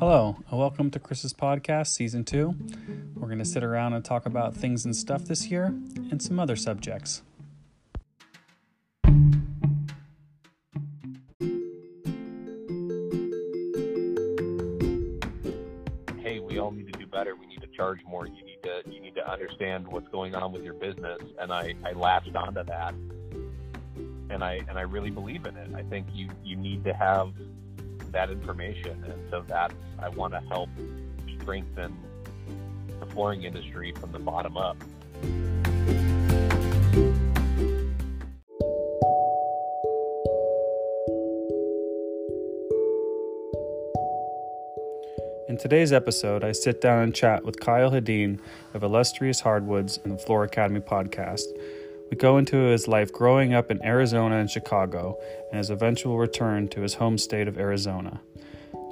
Hello, and welcome to Chris's podcast, season two. We're going to sit around and talk about things and stuff this year and some other subjects. hey, we all need to do better. We need to charge more. You need to you need to understand what's going on with your business. And I I latched onto that, and I and I really believe in it. I think you you need to have that information, and so that's I want to help strengthen the flooring industry from the bottom up. In today's episode, I sit down and chat with Kyle Hedin of Illustrious Hardwoods and the Floor Academy podcast. We go into his life growing up in Arizona and Chicago and his eventual return to his home state of Arizona.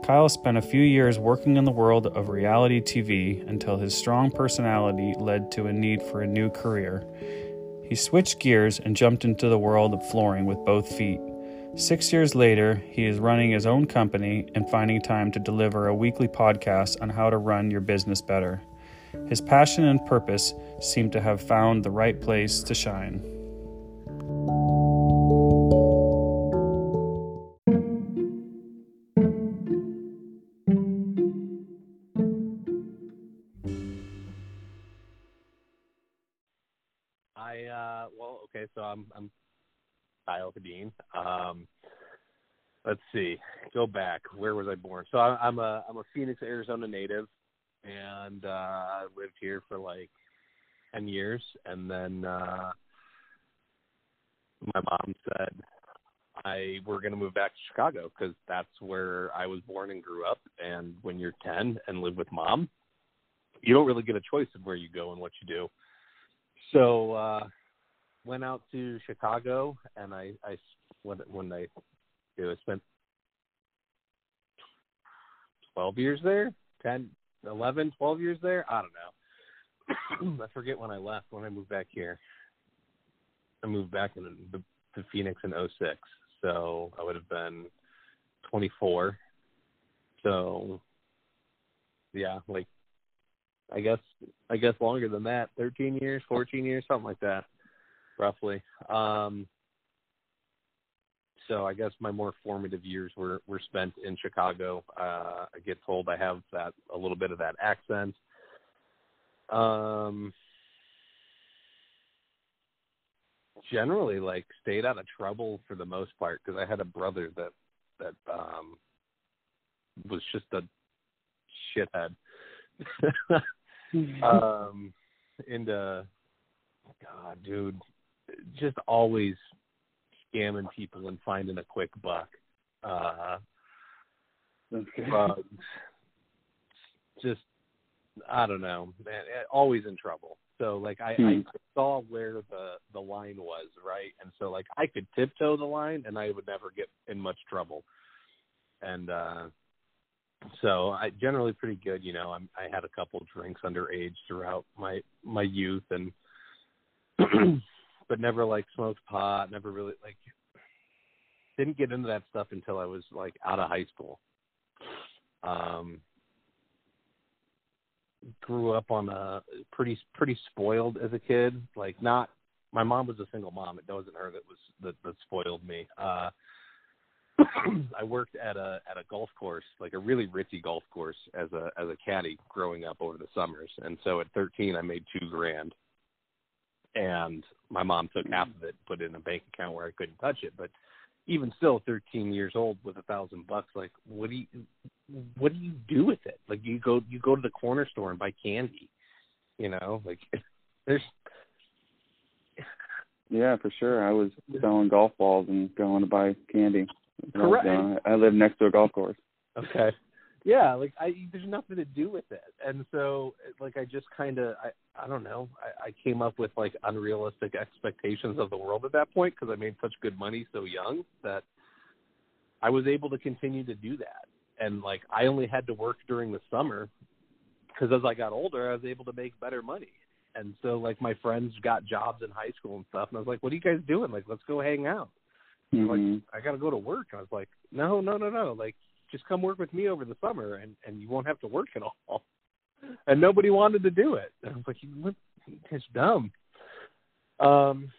Kyle spent a few years working in the world of reality TV until his strong personality led to a need for a new career. He switched gears and jumped into the world of flooring with both feet. Six years later, he is running his own company and finding time to deliver a weekly podcast on how to run your business better. His passion and purpose seem to have found the right place to shine. I uh well okay, so I'm I'm Kyle Kadeen. Um let's see. Go back. Where was I born? So I, I'm a I'm a Phoenix, Arizona native and uh I lived here for like ten years and then uh my mom said I we're gonna move back to Chicago because that's where I was born and grew up and when you're ten and live with mom, you don't really get a choice of where you go and what you do. So uh went out to Chicago and I I when when I I spent 12 years there, 10 11 12 years there, I don't know. I forget when I left when I moved back here. I moved back in the to Phoenix in '06. So I would have been 24. So yeah, like I guess I guess longer than that, 13 years, 14 years, something like that, roughly. Um, so I guess my more formative years were were spent in Chicago. Uh, I get told I have that a little bit of that accent. Um, generally, like stayed out of trouble for the most part because I had a brother that that um was just a shithead. um into god dude just always scamming people and finding a quick buck. Uh drugs. Just i don't know man always in trouble. So like i Hmm. i saw where the the line was right? And so like i could tiptoe the line and i would never get in much trouble. And uh so I generally pretty good, you know. I'm, I had a couple drinks underage throughout my my youth, and but never like smoked pot. Never really like didn't get into that stuff until I was like out of high school. Um, grew up on a pretty pretty spoiled as a kid. Like not my mom was a single mom. It wasn't her that was that, that spoiled me. Uh, I worked at a at a golf course, like a really ritzy golf course, as a as a caddy growing up over the summers. And so at 13, I made two grand, and my mom took hmm. half of it, put it in a bank account where I couldn't touch it. But even still, 13 years old with a thousand bucks, like what do you what do you do with it? Like you go you go to the corner store and buy candy, you know, like there's Yeah, for sure. I was selling golf balls and going to buy candy. when I Correct. Uh, I live next to a golf course. Okay. Yeah, like I there's nothing to do with it. And so like I just kind of I I don't know. I I came up with like unrealistic expectations of the world at that point because I made such good money so young that I was able to continue to do that. And like I only had to work during the summer because as I got older, I was able to make better money. And so like my friends got jobs in high school and stuff, and I was like, "What are you guys doing? Like, let's go hang out." hmm Like, I got to go to work. I was like, "No, no, no, no! Like, just come work with me over the summer, and and you won't have to work at all." And nobody wanted to do it. And I was like, "You it's dumb." Um,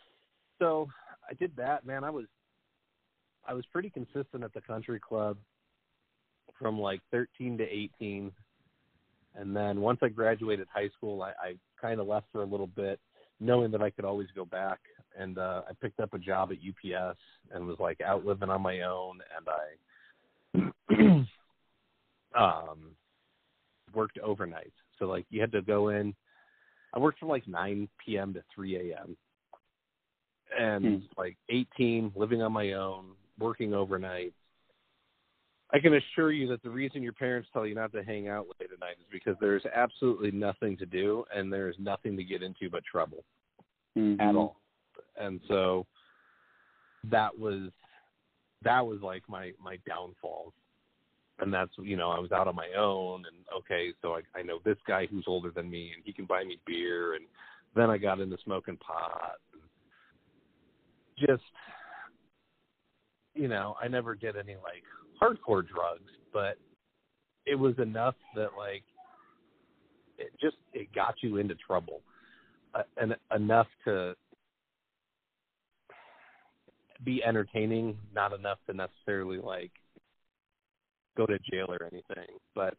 so I did that. Man, I was I was pretty consistent at the country club from like 13 to 18. And then once I graduated high school, I, I kind of left for a little bit, knowing that I could always go back. And uh, I picked up a job at UPS and was like out living on my own. And I um, worked overnight. So like you had to go in. I worked from like 9 p.m. to 3 a.m. And Hmm. like 18, living on my own, working overnight. I can assure you that the reason your parents tell you not to hang out late at night is because there's absolutely nothing to do and there's nothing to get into but trouble Mhm. at all. And so that was that was like my my downfall. And that's you know, I was out on my own and okay, so I I know this guy who's older than me and he can buy me beer and then I got into smoking pot. And just you know, I never did any like hardcore drugs, but it was enough that like it just it got you into trouble, uh, and enough to be entertaining, not enough to necessarily like go to jail or anything. But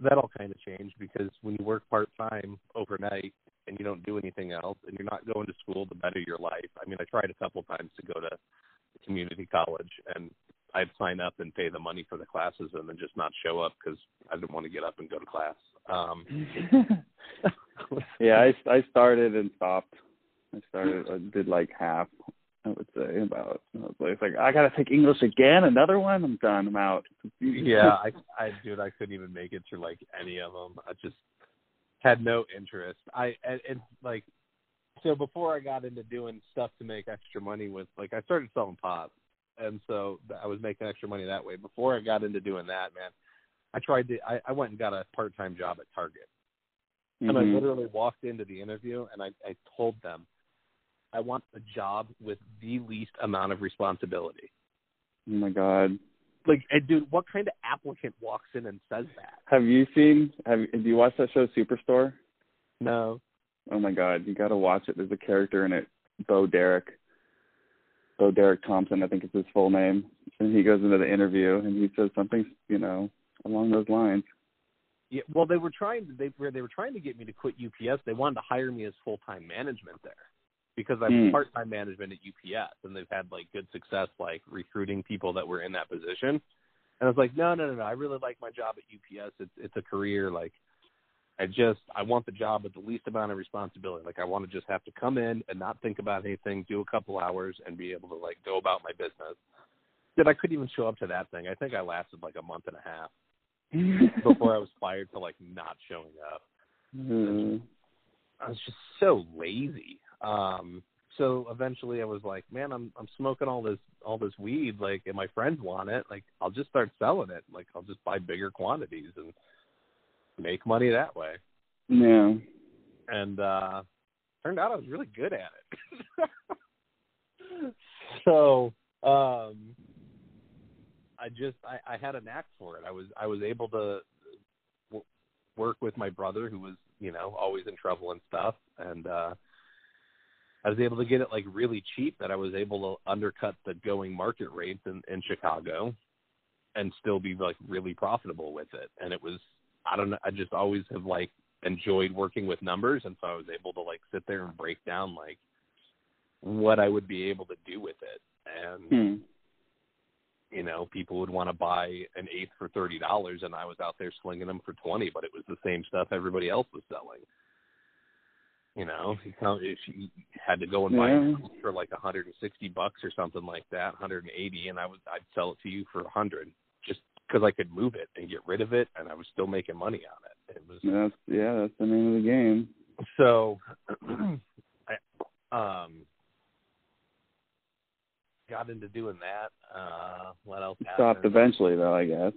that all kind of changed because when you work part time overnight and you don't do anything else and you're not going to school to better your life. I mean, I tried a couple times to go to community college and I'd sign up and pay the money for the classes and then just not show up because I didn't want to get up and go to class. Um, yeah, I I started and stopped. I started I did like half. I would say about. It's like I gotta take English again. Another one. I'm done. I'm out. yeah, I, I, dude, I couldn't even make it through like any of them. I just had no interest. I, and, and like, so before I got into doing stuff to make extra money with, like, I started selling pot, and so I was making extra money that way. Before I got into doing that, man, I tried to. I, I went and got a part-time job at Target, and I Mhm. literally walked into the interview and I, I told them, I want a job with the least amount of responsibility. Oh my god. Like, and dude, what kind of applicant walks in and says that? Have you seen? Have Have you watched that show Superstore? No. Oh my god, you gotta watch it. There's a character in it, Bo Derek. Bo Derek Thompson, I think is his full name. And he goes into the interview and he says something, you know, along those lines. Yeah, well, they were trying. to They were they were trying to get me to quit UPS. They wanted to hire me as full time management there because I'm Hmm. part time management at UPS, and they've had like good success like recruiting people that were in that position. And I was like, no, no, no, no. I really like my job at UPS. It's it's a career. Like, I just I want the job with the least amount of responsibility. Like, I want to just have to come in and not think about anything, do a couple hours, and be able to like go about my business. That I couldn't even show up to that thing. I think I lasted like a month and a half before I was fired for like not showing up. Uh, I was just so lazy. Um so eventually I was like, man, I'm I'm smoking all this all this weed like and my friends want it, like I'll just start selling it. Like I'll just buy bigger quantities and make money that way. yeah. And uh turned out I was really good at it. so, um I just I, I had a knack for it. I was I was able to w- work with my brother who was you know always in trouble and stuff, and uh, I was able to get it like really cheap that I was able to undercut the going market rates in, in Chicago, and still be like really profitable with it. And it was I don't know I just always have like enjoyed working with numbers, and so I was able to like sit there and break down like what I would be able to do with it, and Hmm. you know, people would want to buy an eighth for thirty dollars, and I was out there slinging them for twenty, but it was the same stuff everybody else was selling. You know, you count if you had to go and buy Yeah. it for like a hundred and sixty bucks or something like that, hundred and eighty, and I was I'd sell it to you for a hundred just because I could move it and get rid of it, and I was still making money on it. It was That's yeah, that's the name of the game. so I um got into doing that. Uh what else Stopped happened? eventually though, I guess.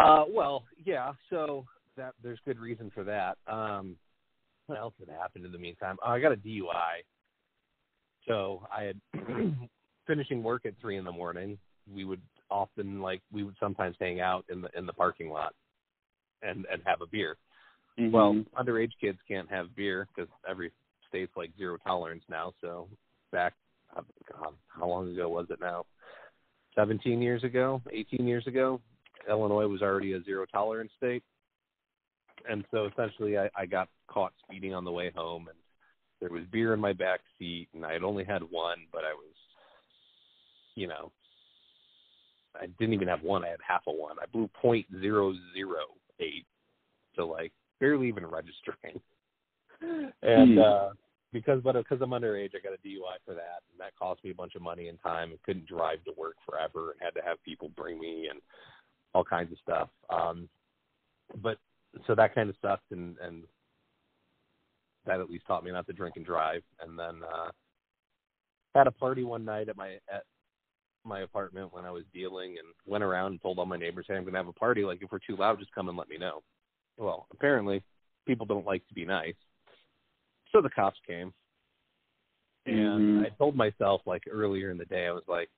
Uh well, yeah, so that there's good reason for that. Um what else had happened in the meantime? Oh, I got a DUI. So I had finishing work at three in the morning. We would often like we would sometimes hang out in the in the parking lot and and have a beer. Mhm. Well, underage kids can't have beer because every state's like zero tolerance now. So back, uh, God, how long ago was it now? 17 years ago, 18 years ago, Illinois was already a zero tolerance state. And so essentially I, I got caught speeding on the way home and there was beer in my back seat and I had only had one, but I was, you know, I didn't even have one. I had half a one. I blew point zero zero eight. So like barely even registering. And Hmm. uh because but because I'm underage, I got a DUI for that, and that cost me a bunch of money and time, and couldn't drive to work forever, and had to have people bring me and all kinds of stuff. Um, but so that kind of sucked, and and that at least taught me not to drink and drive. And then uh, had a party one night at my at my apartment when I was dealing, and went around and told all my neighbors, "Hey, I'm going to have a party. Like if we're too loud, just come and let me know." Well, apparently people don't like to be nice. So the cops came. And Mhm. I told myself like earlier in the day, I was like,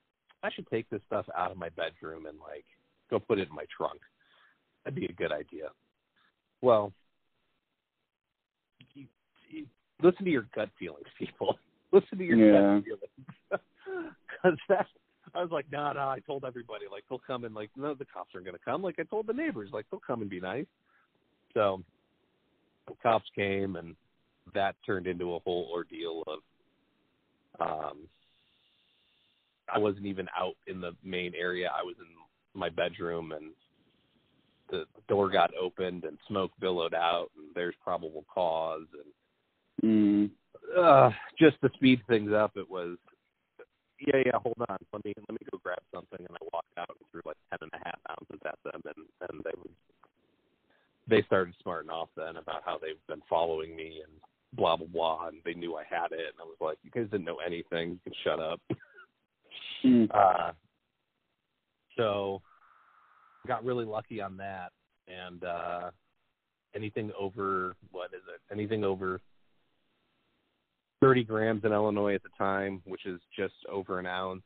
I should take this stuff out of my bedroom and like go put it in my trunk. That'd be a good idea. Well, you, you, listen to your gut feelings, people. Listen to your Yeah. gut feelings. Because that, I was like, nah, nah. I told everybody like they'll come and like no, the cops aren't going to come. Like I told the neighbors like they'll come and be nice. So the cops came and that turned into a whole ordeal of um I wasn't even out in the main area. I was in my bedroom and the door got opened and smoke billowed out and there's probable cause and Mhm. uh just to speed things up it was yeah, yeah, hold on. Let me let me go grab something and I walked out and threw like ten and a half ounces at them and, and they were they started smarting off then about how they've been following me and blah blah blah and they knew I had it and I was like, You guys didn't know anything, you can shut up. Mhm. Uh so got really lucky on that and uh anything over what is it? Anything over thirty grams in Illinois at the time, which is just over an ounce,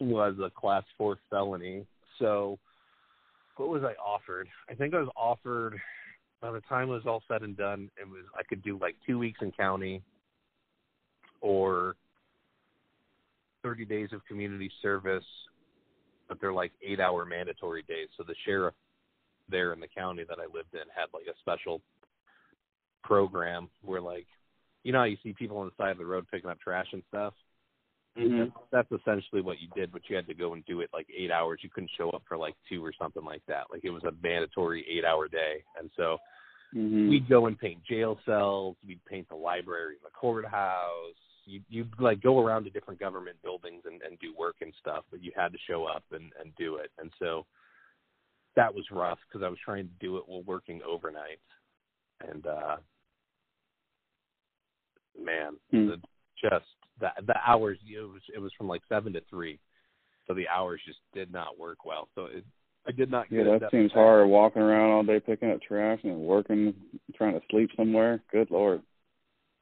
was a class four felony. So what was I offered? I think I was offered by the time it was all said and done, it was I could do like two weeks in county or thirty days of community service, but they're like eight hour mandatory days. So the sheriff there in the county that I lived in had like a special program where like you know how you see people on the side of the road picking up trash and stuff? Mhm. That's essentially what you did, but you had to go and do it like eight hours. You couldn't show up for like two or something like that. Like it was a mandatory eight hour day. And so Mhm. we'd go and paint jail cells, we'd paint the library and the courthouse. You you'd like go around to different government buildings and, and do work and stuff, but you had to show up and, and do it. And so that was rough because I was trying to do it while working overnight. And uh man, Hmm. the just the the hours it was it was from like seven to three, so the hours just did not work well. So it, I did not Yeah, get it that seems hard. Walking around all day picking up trash and working, trying to sleep somewhere. Good lord.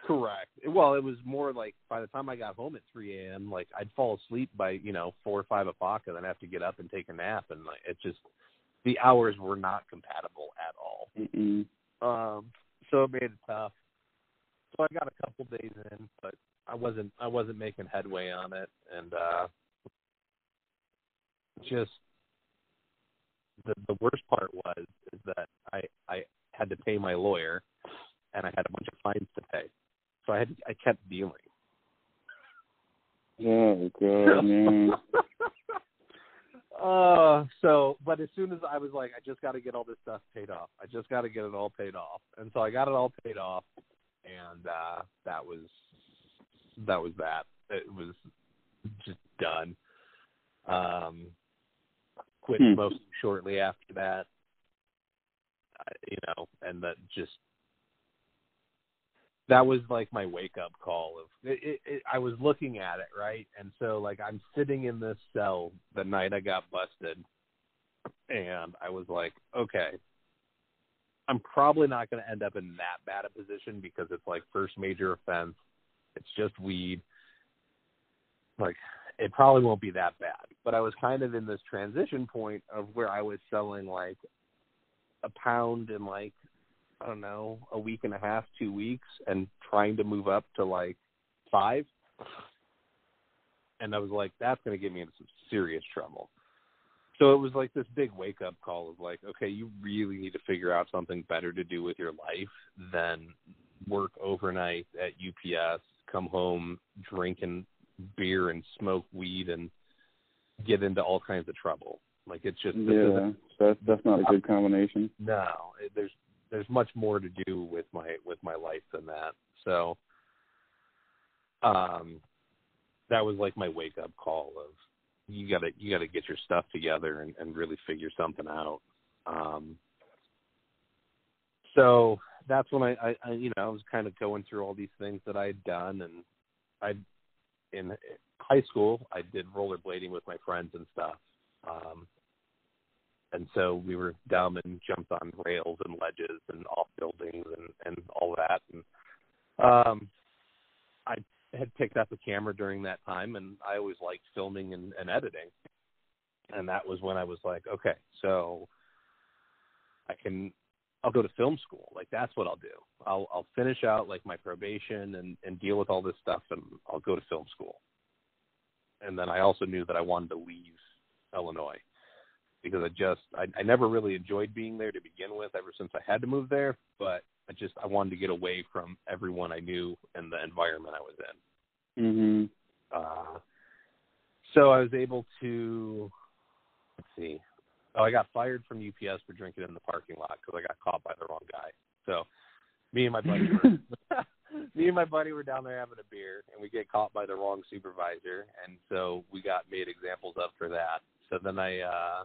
Correct. Well, it was more like by the time I got home at 3 a.m., like I'd fall asleep by you know four or five o'clock, and then have to get up and take a nap, and like it just the hours were not compatible at all. Mm-mm. Um, so it made it tough. So I got a couple days in, but I wasn't I wasn't making headway on it, and uh, just the the worst part was is that I I had to pay my lawyer, and I had a bunch of fines to pay, so I had I kept dealing. Oh god, man. uh so but as soon as I was like, I just gotta get all this stuff paid off. I just gotta get it all paid off. And so I got it all paid off and uh that was that was that. It was just done. Um quit Hmm. smoking shortly after that. I, you know, and that just that was like my wake up call of it, it, it, I was looking at it right, and so like I'm sitting in this cell the night I got busted, and I was like, okay, I'm probably not going to end up in that bad a position because it's like first major offense, it's just weed, like it probably won't be that bad. But I was kind of in this transition point of where I was selling like a pound and like I don't know a week and a half, two weeks, and trying to move up to like five. And I was like, that's going to get me into some serious trouble. So it was like this big wake up call of like, okay, you really need to figure out something better to do with your life than work overnight at UPS, come home, drinking beer and smoke weed and get into all kinds of trouble. Like it's just yeah, that's that's not a good combination. No, it, there's there's much more to do with my with my life than that. So, um, that was like my wake up call of you gotta you gotta get your stuff together and, and really figure something out. Um, so that's when I, I, I you know I was kind of going through all these things that I had done and I in high school I did rollerblading with my friends and stuff. Um, and so we were dumb and jumped on rails and ledges and off buildings and and all that and um I had picked up a camera during that time and I always liked filming and, and editing. And that was when I was like, okay, so I can I'll go to film school. Like that's what I'll do. I'll I'll finish out like my probation and and deal with all this stuff and I'll go to film school. And then I also knew that I wanted to leave Illinois because I just I, I never really enjoyed being there to begin with ever since I had to move there, but I just I wanted to get away from everyone I knew and the environment I was in. Mhm. Uh so I was able to let's see. Oh, I got fired from UPS for drinking in the parking lot because I got caught by the wrong guy. So me and my buddy were me and my buddy were down there having a beer and we get caught by the wrong supervisor and so we got made examples of for that. So then I uh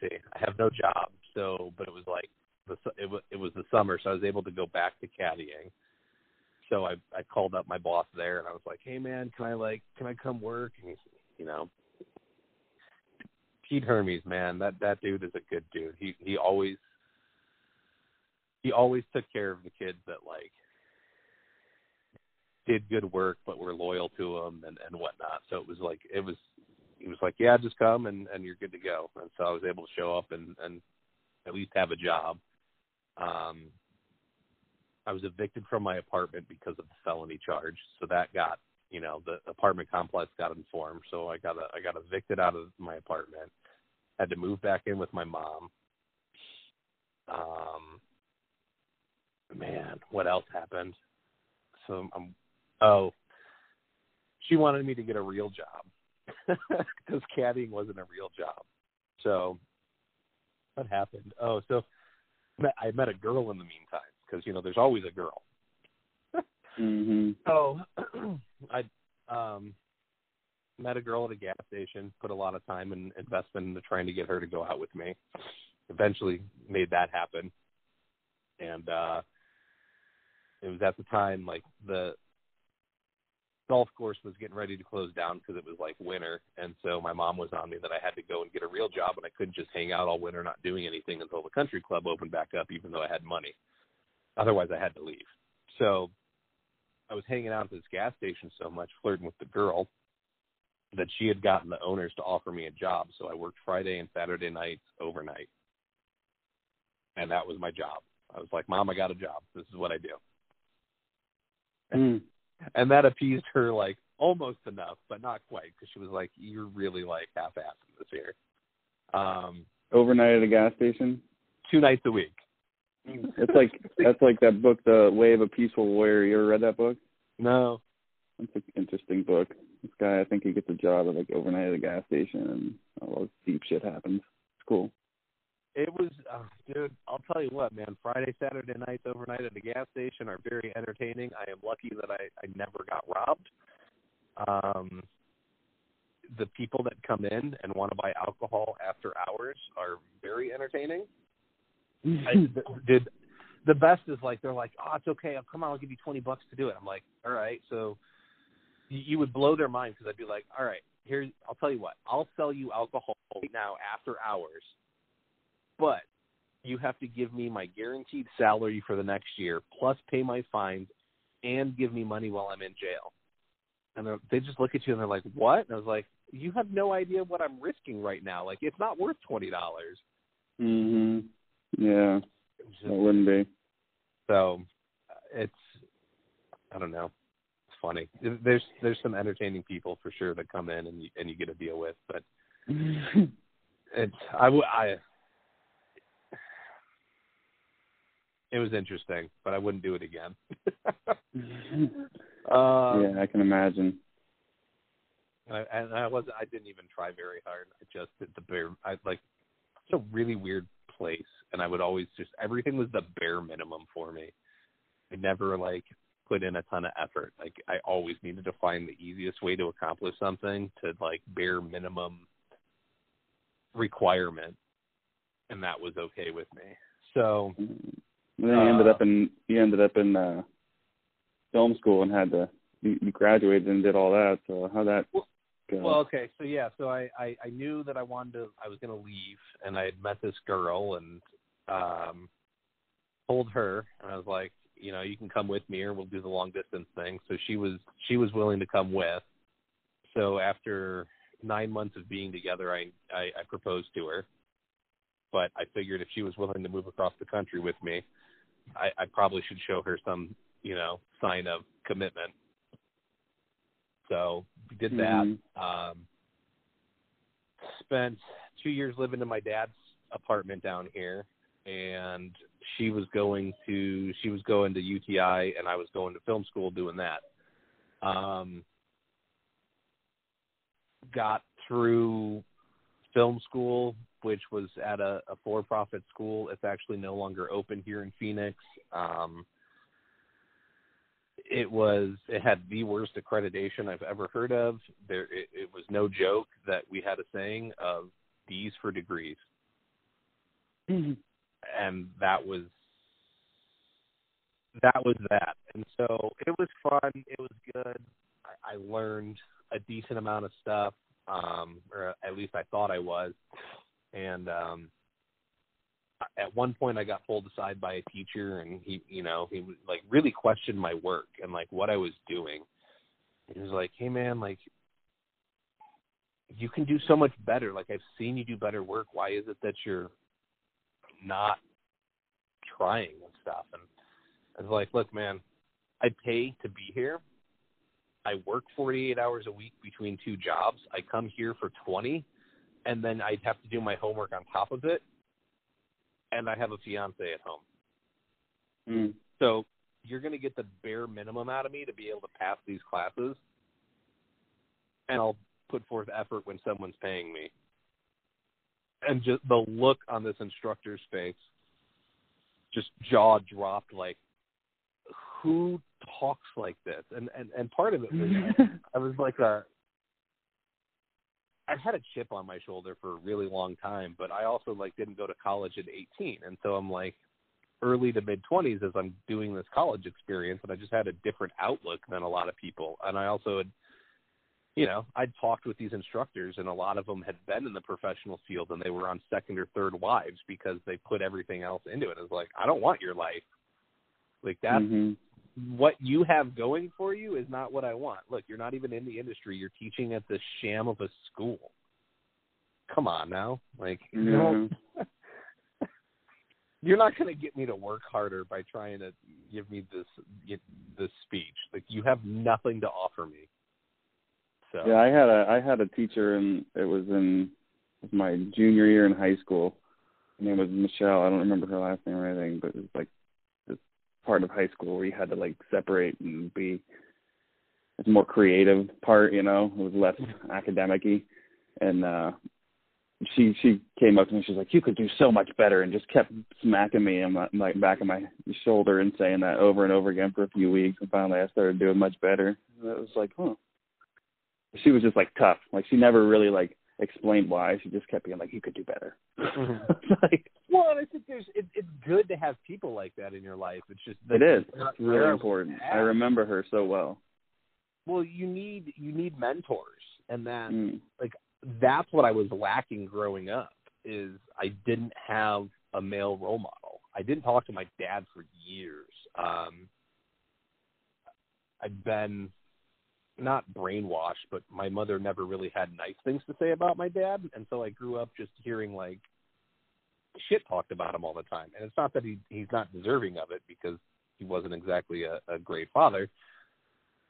see, I have no job, so but it was like the it was it was the summer, so I was able to go back to caddying. So I I called up my boss there and I was like, "Hey man, can I like can I come work?" And he's, you know, Pete Hermes, man, that that dude is a good dude. He he always he always took care of the kids that like did good work but were loyal to him and and whatnot. So it was like it was he was like, "Yeah, just come and and you're good to go." And so I was able to show up and and at least have a job. Um, I was evicted from my apartment because of the felony charge, so that got you know the apartment complex got informed, so I got a, I got evicted out of my apartment. Had to move back in with my mom. Um, man, what else happened? So I'm oh, she wanted me to get a real job because caddying wasn't a real job. So what happened? Oh, so I met a girl in the meantime because you know there's always a girl. mhm. So I um met a girl at a gas station, put a lot of time and investment into trying to get her to go out with me. Eventually made that happen. And uh it was at the time like the golf course was getting ready to close down because it was like winter and so my mom was on me that I had to go and get a real job and I couldn't just hang out all winter not doing anything until the country club opened back up even though I had money. Otherwise I had to leave. So I was hanging out at this gas station so much, flirting with the girl, that she had gotten the owners to offer me a job. So I worked Friday and Saturday nights overnight. And that was my job. I was like, Mom, I got a job. This is what I do. Mm. And that appeased her like almost enough, but not quite, because she was like, You're really like half assing this here. Um Overnight at a gas station. two nights a week. It's like that's like that book, The Way of a Peaceful Warrior. You ever read that book? No. It's an interesting book. This guy, I think he gets a job at like overnight at a gas station, and all this deep shit happens. It's cool. It was, uh, dude. I'll tell you what, man. Friday, Saturday nights overnight at the gas station are very entertaining. I am lucky that I I never got robbed. Um, the people that come in and want to buy alcohol after hours are very entertaining. I, did the best is like they're like, oh, it's okay. I'll come on. I'll give you twenty bucks to do it. I'm like, all right. So you, you would blow their mind because I'd be like, all right, here. I'll tell you what. I'll sell you alcohol right now after hours, but you have to give me my guaranteed salary for the next year, plus pay my fines, and give me money while I'm in jail. and they just look at you and they're like, "What?" And I was like, "You have no idea what I'm risking right now. Like, it's not worth twenty dollars." Mhm. Yeah, it wouldn't be. So uh, it's I don't know. It's funny. There's there's some entertaining people for sure that come in and you, and you get to deal with, but it's I w- I it was interesting, but I wouldn't do it again. um, yeah, I can imagine. I, and I was I didn't even try very hard. I just did the bare. I like it's a really weird place, and I would always just everything was the bare minimum for me. I never like put in a ton of effort. Like I always needed to find the easiest way to accomplish something to like bare minimum requirement, and that was okay with me. So And then you ended Uh, up in you ended up in uh, film school and had to you, you graduated and did all that. So how that go? Well, okay, so yeah, so I, I I knew that I wanted to I was going to leave, and I had met this girl and um told her, and I was like, you know, you can come with me, or we'll do the long distance thing. So she was she was willing to come with. So after nine months of being together, I I, I proposed to her, but I figured if she was willing to move across the country with me, I, I probably should show her some you know sign of commitment. So we did that Mhm. um, spent two years living in my dad's apartment down here, and she was going to she was going to UTI, and I was going to film school doing that. Um, got through film school, which was at a, a for-profit school. It's actually no longer open here in Phoenix. Um, it was it had the worst accreditation I've ever heard of. There it, it was no joke that we had a saying of D's for degrees. And that was that was that. And so it was fun, it was good. I, I learned a decent amount of stuff, um, or at least I thought I was. And um at one point I got pulled aside by a teacher and he you know, he like really questioned my work and like what I was doing. He was like, Hey man, like you can do so much better. Like I've seen you do better work. Why is it that you're not trying and stuff? And I was like, Look, man, I pay to be here. I work 48 hours a week between two jobs. I come here for 20, and then I'd have to do my homework on top of it. And I have a fiance at home. Mm. So you're going to get the bare minimum out of me to be able to pass these classes. And I'll put forth effort when someone's paying me. And just the look on this instructor's face, just jaw dropped like, who talks like this? And and and part of it was I was like a I had a chip on my shoulder for a really long time, but I also like didn't go to college at 18, and so I'm like early to mid 20s as I'm doing this college experience, and I just had a different outlook than a lot of people, and I also had, you know, I'd talked with these instructors, and a lot of them had been in the professional field, and they were on second or third wives because they put everything else into it. It's like I don't want your life, like that's Mhm. What you have going for you is not what I want. Look, you're not even in the industry. You're teaching at the sham of a school. Come on now. Like Yeah. Mm-hmm. you're not going to get me to work harder by trying to give me this this speech. Like you have nothing to offer me. So Yeah, I had a I had a teacher and it was in my junior year in high school. Her name was Michelle. I don't remember her last name or anything, but it was like part of high school where you had to like separate and be it's more creative part, you know. It was less academic y. And uh she she came up to me, she's like, You could do so much better and just kept smacking me in my, my back of my shoulder and saying that over and over again for a few weeks and finally I started doing much better. And it was like, huh she was just like tough. Like she never really like explained why. She just kept being like, "You could do better." It's like well, and I think there's it, it's good to have people like that in your life. It's just it is. It's really important. I remember her so well. Well, you need you need mentors, and that Mm. that's what I was lacking growing up is I didn't have a male role model. I didn't talk to my dad for years. Um I've been not brainwashed, but my mother never really had nice things to say about my dad, and so I grew up just hearing like shit talked about him all the time. And it's not that he he's not deserving of it because he wasn't exactly a, a great father,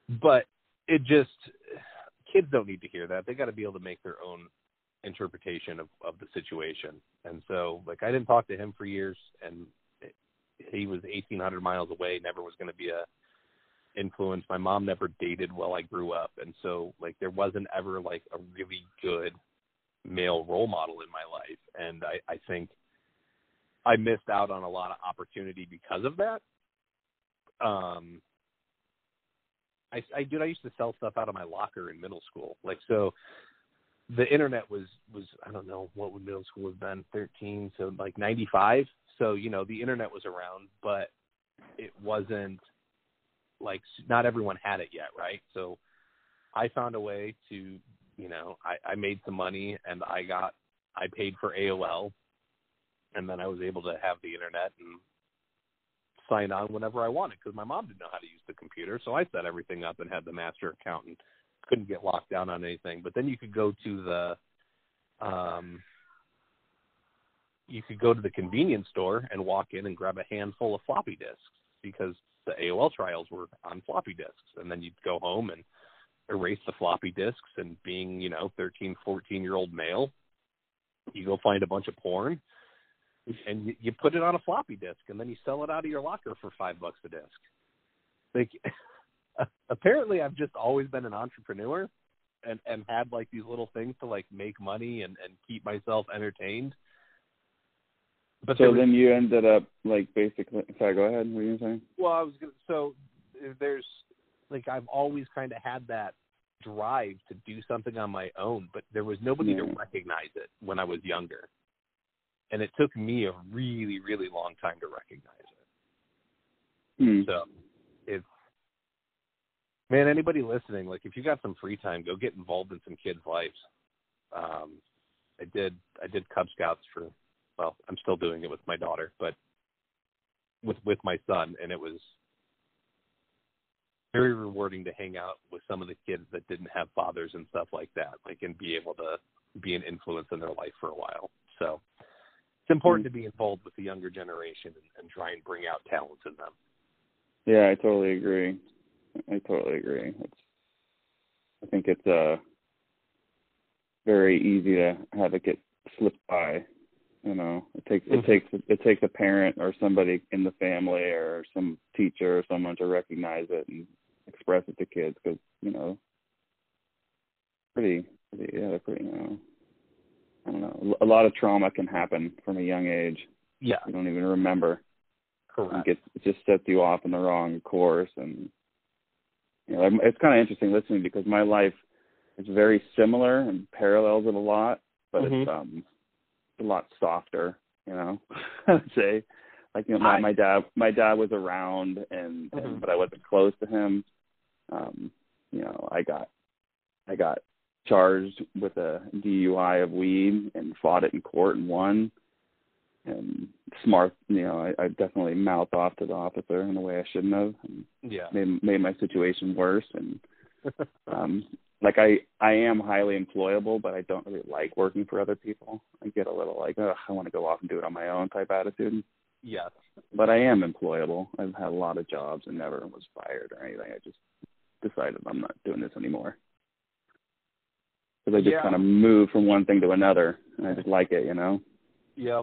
but it just kids don't need to hear that. They got to be able to make their own interpretation of of the situation. And so, like, I didn't talk to him for years, and he was 1,800 miles away. Never was going to be a influence. My mom never dated while I grew up, and so like there wasn't ever like a really good male role model in my life, and I, I think I missed out on a lot of opportunity because of that. Um, I, I dude, I used to sell stuff out of my locker in middle school, like so. The internet was was I don't know what would middle school have been thirteen so like ninety five so you know the internet was around but it wasn't like not everyone had it yet, right? So I found a way to, you know, I, I made some money and I got I paid for AOL and then I was able to have the internet and sign on whenever I wanted because my mom didn't know how to use the computer. So I set everything up and had the master account and couldn't get locked down on anything. But then you could go to the um you could go to the convenience store and walk in and grab a handful of floppy disks because the AOL trials were on floppy disks, and then you'd go home and erase the floppy disks. And being, you know, 13, 14 year old male, you go find a bunch of porn, and you, you put it on a floppy disk, and then you sell it out of your locker for five bucks a disc. Like, apparently, I've just always been an entrepreneur, and and had like these little things to like make money and and keep myself entertained but so then you ended up like basically. Sorry, go ahead. What were you saying? Well, I was gonna. So there's like I've always kind of had that drive to do something on my own, but there was nobody yeah. to recognize it when I was younger, and it took me a really, really long time to recognize it. Hmm. So it's man, anybody listening, like if you got some free time, go get involved in some kids' lives. Um, I did. I did Cub Scouts for well, I'm still doing it with my daughter, but with with my son, and it was very rewarding to hang out with some of the kids that didn't have fathers and stuff like that, like and be able to be an influence in their life for a while. So it's important mm-hmm. to be involved with the younger generation and, and try and bring out talents in them. Yeah, I totally agree. I totally agree. It's, I think it's uh very easy to have it get slipped by you know, it takes it mm-hmm. takes it takes a parent or somebody in the family or some teacher or someone to recognize it and express it to kids because you know, pretty, pretty yeah, they're pretty. You know, I don't know. A lot of trauma can happen from a young age. Yeah, you don't even remember. Correct. It, gets, it just sets you off in the wrong course, and you know, it's kind of interesting listening because my life is very similar and parallels it a lot, but mm-hmm. it's um a lot softer, you know. I would say, like you know, my, my dad, my dad was around, and, mm-hmm. and but I wasn't close to him. Um, you know, I got, I got charged with a DUI of weed and fought it in court and won. And smart, you know, I, I definitely mouthed off to the officer in a way I shouldn't have. And yeah, made made my situation worse. And um, like I I am highly employable, but I don't really like working for other people. I get a little like, oh, I want to go off and do it on my own type attitude. Yes. But I am employable. I've had a lot of jobs and never was fired or anything. I just decided I'm not doing this anymore. Because I just yeah. kind of move from one thing to another, and I just like it, you know. Yeah.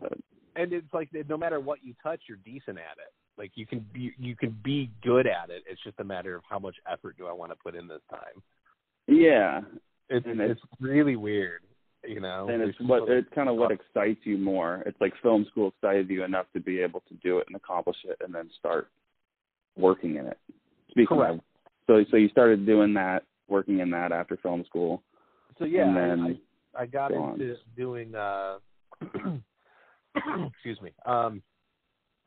And it's like no matter what you touch, you're decent at it. Like you can be you can be good at it. It's just a matter of how much effort do I want to put in this time. Yeah, it's and it's, it's really weird, you know. And it's what it's kind of what excites you more. It's like film school excited you enough to be able to do it and accomplish it, and then start working in it. Speaking Correct. Of, so so you started doing that, working in that after film school. So yeah, and then I, I got go into doing. uh excuse me. Um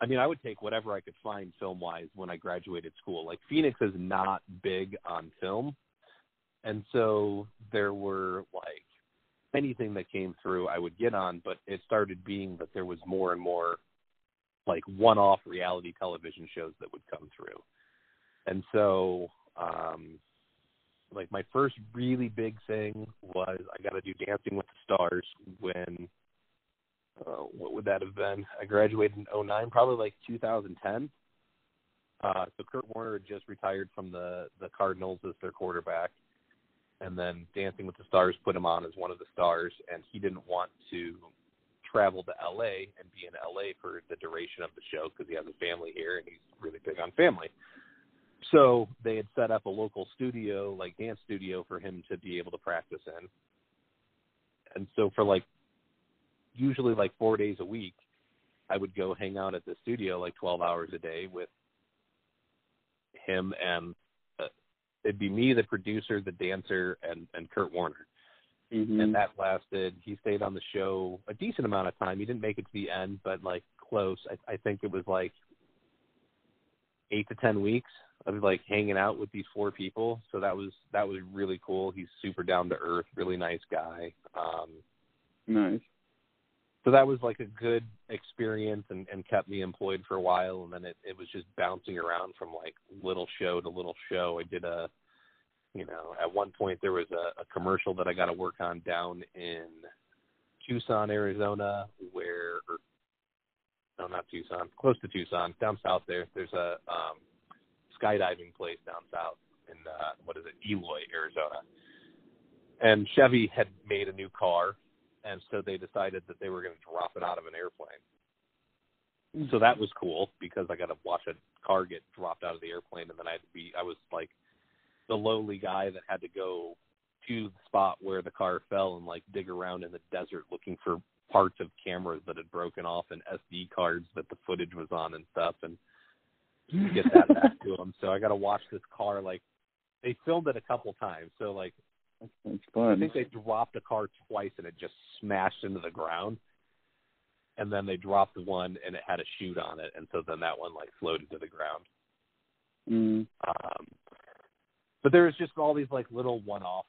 I mean, I would take whatever I could find film wise when I graduated school. Like Phoenix is not big on film, and so there were like anything that came through I would get on, but it started being that there was more and more like one-off reality television shows that would come through. And so um like my first really big thing was I got to do Dancing with the Stars when uh, what would that have been? I graduated in '09, probably like 2010. Uh, so Kurt Warner had just retired from the the Cardinals as their quarterback, and then Dancing with the Stars put him on as one of the stars, and he didn't want to travel to LA and be in LA for the duration of the show because he has a family here and he's really big on family. So they had set up a local studio, like dance studio, for him to be able to practice in. And so for like usually like four days a week, I would go hang out at the studio like 12 hours a day with him and it'd be me, the producer, the dancer, and and Kurt Warner. Mm-hmm. And that lasted. He stayed on the show a decent amount of time. He didn't make it to the end, but like close. I, I think it was like eight to ten weeks of like hanging out with these four people. So that was that was really cool. He's super down to earth, really nice guy. Um, nice. So that was like a good experience and, and kept me employed for a while. And then it, it was just bouncing around from like little show to little show. I did a, you know, at one point there was a, a commercial that I got to work on down in Tucson, Arizona, where, or, no, not Tucson, close to Tucson, down south there. There's a um, skydiving place down south in uh, what is it, Eloy, Arizona. And Chevy had made a new car, and so they decided that they were going to drop it out of an airplane. Mm. So that was cool because I got to watch a car get dropped out of the airplane, and then I had to be I was like the lowly guy that had to go to the spot where the car fell and like dig around in the desert looking for parts of cameras that had broken off and SD cards that the footage was on and stuff and get that back to them. So I got to watch this car like they filmed it a couple times. So like That's I think they dropped a car twice and it just smashed into the ground. And then they dropped one and it had a chute on it, and so then that one like floated to the ground. Mm. Um, but there was just all these like little one-off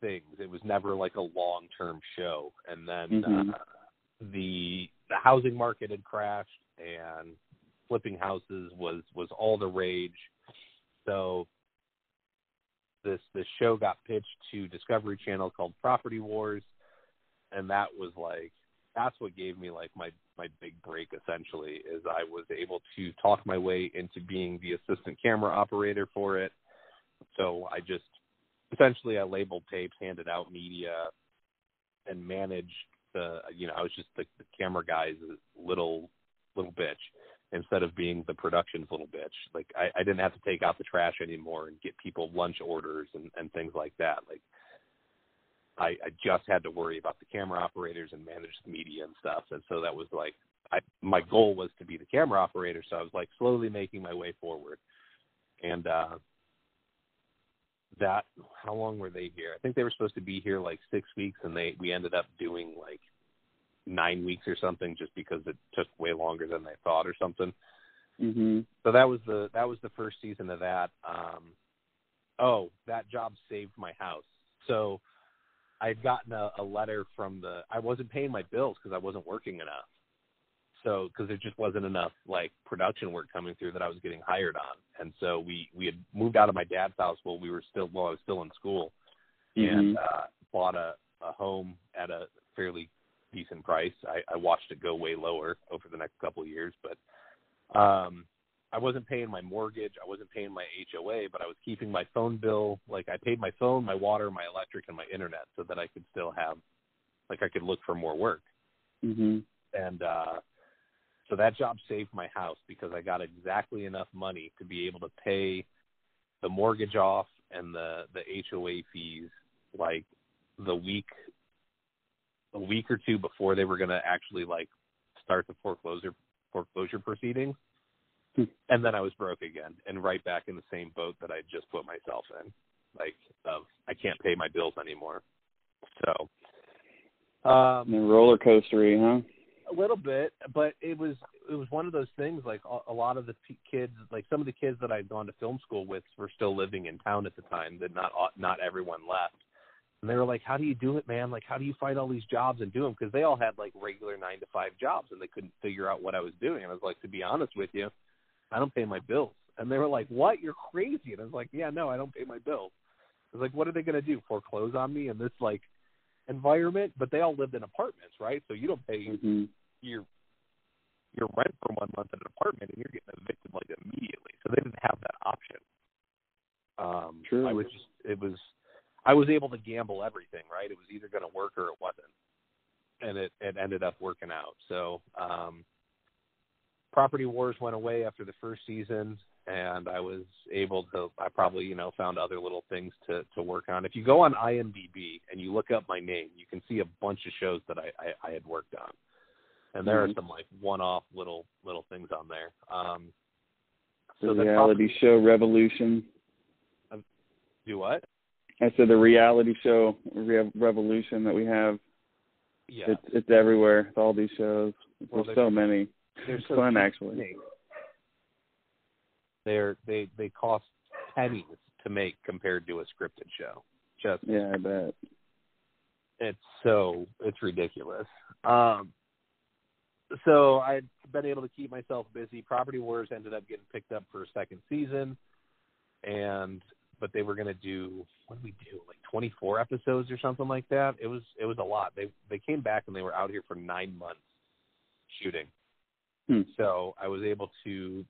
things. It was never like a long-term show. And then Mhm. uh, the the housing market had crashed, and flipping houses was was all the rage. So this this show got pitched to Discovery Channel called Property Wars, and that was like that's what gave me like my my big break essentially is I was able to talk my way into being the assistant camera operator for it. So I just essentially I labeled tapes, handed out media, and managed the you know I was just the, the camera guy's little little bitch instead of being the production's little bitch. Like I, I didn't have to take out the trash anymore and get people lunch orders and, and things like that. Like I, I just had to worry about the camera operators and manage the media and stuff. And so that was like I my goal was to be the camera operator, so I was like slowly making my way forward. And uh that how long were they here? I think they were supposed to be here like six weeks and they we ended up doing like nine weeks or something just because it took way longer than they thought or something. Mhm. So that was the that was the first season of that. Um oh, that job saved my house. So I'd gotten a, a letter from the I wasn't paying my bills because I wasn't working enough. So because there just wasn't enough like production work coming through that I was getting hired on, and so we we had moved out of my dad's house while we were still while I was still in school, and Mhm. uh, bought a a home at a fairly decent price. I, I watched it go way lower over the next couple of years, but um I wasn't paying my mortgage, I wasn't paying my HOA, but I was keeping my phone bill. Like I paid my phone, my water, my electric, and my internet, so that I could still have, like I could look for more work. Mhm. And uh so that job saved my house because I got exactly enough money to be able to pay the mortgage off and the the HOA fees like the week a week or two before they were going to actually like start the foreclosure foreclosure proceedings. Hmm. And then I was broke again and right back in the same boat that I just put myself in. Like of I can't pay my bills anymore. So um And roller coastery, huh? a little bit, but it was it was one of those things. Like a, a lot of the p- kids, like some of the kids that I'd gone to film school with, were still living in town at the time. That not not everyone left, and they were like, "How do you do it, man? Like, how do you find all these jobs and do them?" Because they all had like regular nine to five jobs, and they couldn't figure out what I was doing. And I was like, "To be honest with you, I don't pay my bills." And they were like, "What? You're crazy!" And I was like, "Yeah, no, I don't pay my bills." I was like, what are they going to do? Foreclose on me in this like environment? But they all lived in apartments, right? So you don't pay hmm your your rent for one month in an apartment, and you're getting evicted like immediately. So they didn't have that option. Um, True. I was just it was I was able to gamble everything, right? It was either going to work or it wasn't, and it it ended up working out. So um, property wars went away after the first season and I was able to I probably, you know, found other little things to to work on. If you go on IMDb and you look up my name, you can see a bunch of shows that I I, I had worked on. And there Mhm. are some like one-off little little things on there. Um so the reality show Revolution. do what? I said the reality show Re- Revolution that we have. Yeah. It's it's everywhere. It's all these shows. Well, There's there's- so many. They're so fun actually. They're they they cost pennies to make compared to a scripted show. Just Yeah, I bet. it's so it's ridiculous. Um, so I've been able to keep myself busy. Property Wars ended up getting picked up for a second season, and but they were going to do what did we do like 24 episodes or something like that. It was it was a lot. They they came back and they were out here for nine months shooting. Hmm. So I was able to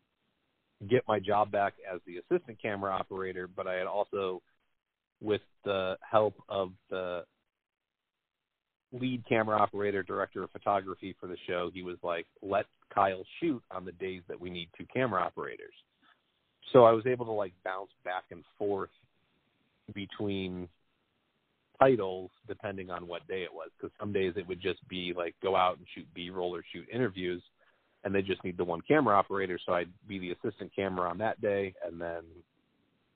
get my job back as the assistant camera operator, but I had also, with the help of the lead camera operator, director of photography for the show, he was like, let Kyle shoot on the days that we need two camera operators. So I was able to like bounce back and forth between titles depending on what day it was because some days it would just be like go out and shoot b-roll or shoot interviews and they just need the one camera operator so i'd be the assistant camera on that day and then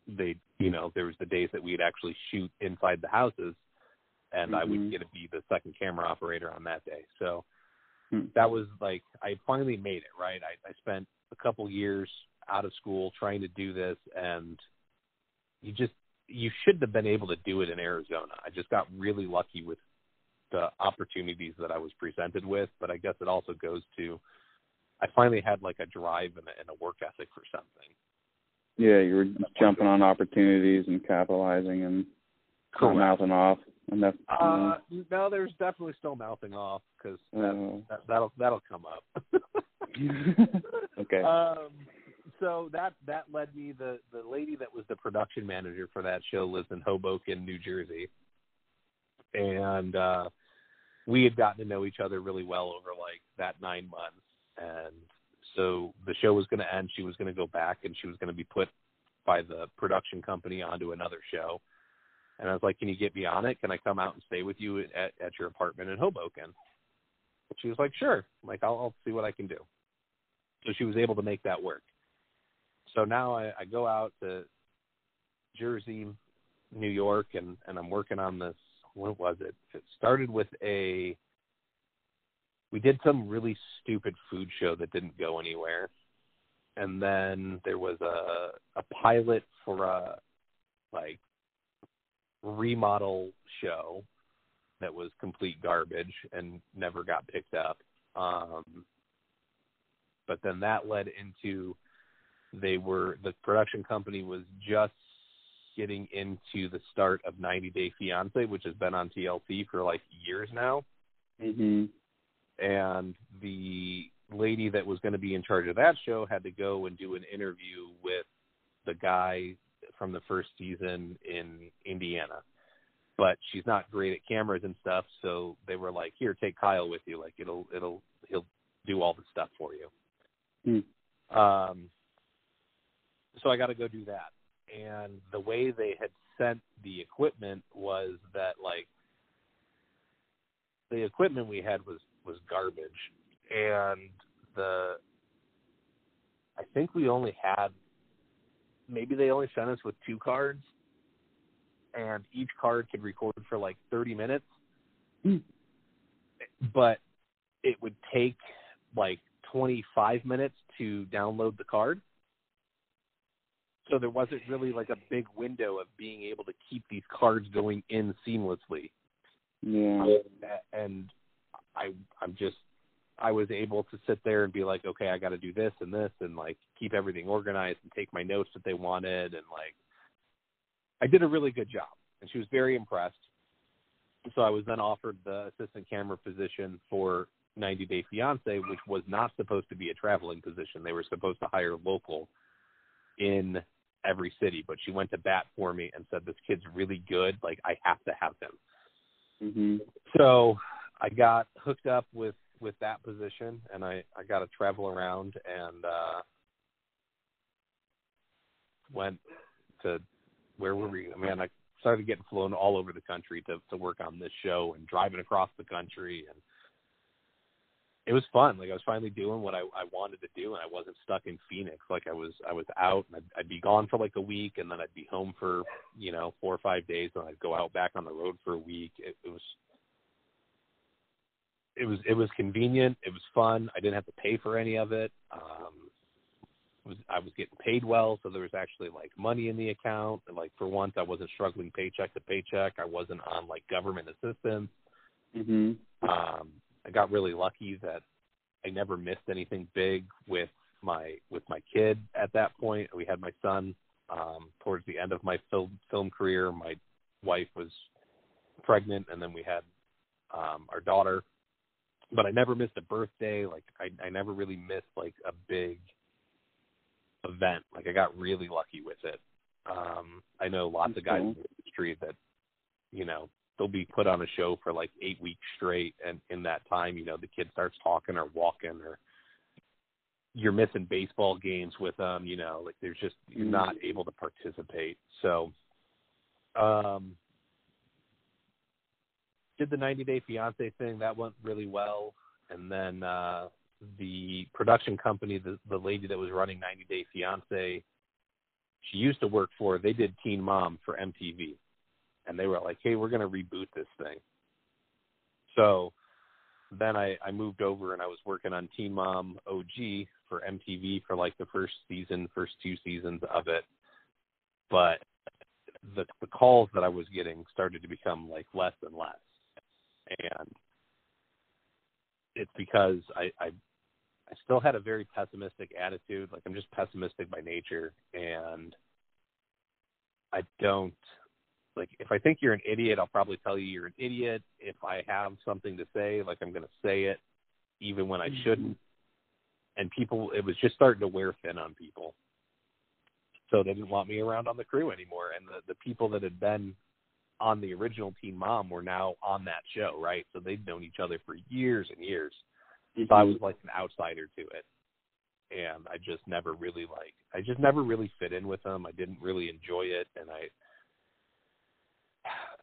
they you know there was the days that we'd actually shoot inside the houses and i would Mhm. get to be the second camera operator on that day so Hmm. that was like i finally made it right i, I spent a couple years out of school trying to do this and you just you shouldn't have been able to do it in Arizona. I just got really lucky with the opportunities that I was presented with, but I guess it also goes to I finally had like a drive and a, and a work ethic for something. Yeah, you were jumping on opportunities and capitalizing and not mouthing off. And that's Uh, no, there's definitely still mouthing off because uh, that, that'll that'll come up. okay. Um, so that that led me the the lady that was the production manager for that show lives in Hoboken, New Jersey, and uh, we had gotten to know each other really well over like that nine months, and so the show was going to end. She was going to go back, and she was going to be put by the production company onto another show. And I was like, "Can you get me on it? Can I come out and stay with you at at your apartment in Hoboken?" And she was like, "Sure." I'm like, "I'll, I'll see what I can do." So she was able to make that work. So now I, I go out to Jersey, New York, and and I'm working on this. What was it? It started with a. We did some really stupid food show that didn't go anywhere, and then there was a a pilot for a like remodel show that was complete garbage and never got picked up. Um, but then that led into they were the production company was just getting into the start of 90 Day Fiance, which has been on TLC for like years now. Mhm. And the lady that was going to be in charge of that show had to go and do an interview with the guy from the first season in Indiana. But she's not great at cameras and stuff, so they were like, "Here, take Kyle with you. Like it'll it'll he'll do all the stuff for you." Hmm. Um, so I got to go do that. And the way they had sent the equipment was that like the equipment we had was was garbage, and the I think we only had maybe they only sent us with two cards, and each card could record for like thirty minutes, Hmm. but it would take like 25 minutes to download the card. So there wasn't really like a big window of being able to keep these cards going in seamlessly. Yeah. And I I'm just I was able to sit there and be like, okay, I got to do this and this and like keep everything organized and take my notes that they wanted and like I did a really good job, and she was very impressed. So I was then offered the assistant camera position for 90 Day Fiance, which was not supposed to be a traveling position. They were supposed to hire local in every city, but she went to bat for me and said, "This kid's really good. Like I have to have him." Mhm. So I got hooked up with with that position, and I I got to travel around and uh went to where were we? I mean, I started getting flown all over the country to to work on this show and driving across the country and it was fun. Like I was finally doing what I, I wanted to do, and I wasn't stuck in Phoenix. Like I was, I was out, and I'd, I'd be gone for like a week, and then I'd be home for you know four or five days, and I'd go out back on the road for a week. It, it was, it was, it was convenient. It was fun. I didn't have to pay for any of it. Um, it was I was getting paid well, so there was actually like money in the account. And, like for once, I wasn't struggling paycheck to paycheck. I wasn't on like government assistance. Mhm. Um, I got really lucky that I never missed anything big with my with my kid at that point. We had my son um, towards the end of my film film career. My wife was pregnant, and then we had um, our daughter. But I never missed a birthday. Like I, I never really missed like a big event. Like I got really lucky with it. Um, I know lots of guys cool. in the industry that, you know, they'll be put on a show for like eight weeks straight, and in that time, you know, the kid starts talking or walking, or you're missing baseball games with them. You know, like there's just you're not able to participate. So, um, did the 90 Day Fiance thing that went really well, and then uh, the production company, the the lady that was running 90 Day Fiance, she used to work for. They did Teen Mom for MTV and they were like, "Hey, we're going to reboot this thing." So then I, I moved over and I was working on Teen Mom OG for MTV for like the first season, first two seasons of it. But the the calls that I was getting started to become like less and less, and it's because I I, I still had a very pessimistic attitude. Like I'm just pessimistic by nature, and I don't like if I think you're an idiot, I'll probably tell you you're an idiot. If I have something to say, like I'm going to say it, even when I mm-hmm. shouldn't. And people, it was just starting to wear thin on people, so they didn't want me around on the crew anymore. And the the people that had been on the original Teen Mom were now on that show, right? So they'd known each other for years and years. So I mm-hmm. was like an outsider to it. And I just never really like I just never really fit in with them. I didn't really enjoy it and I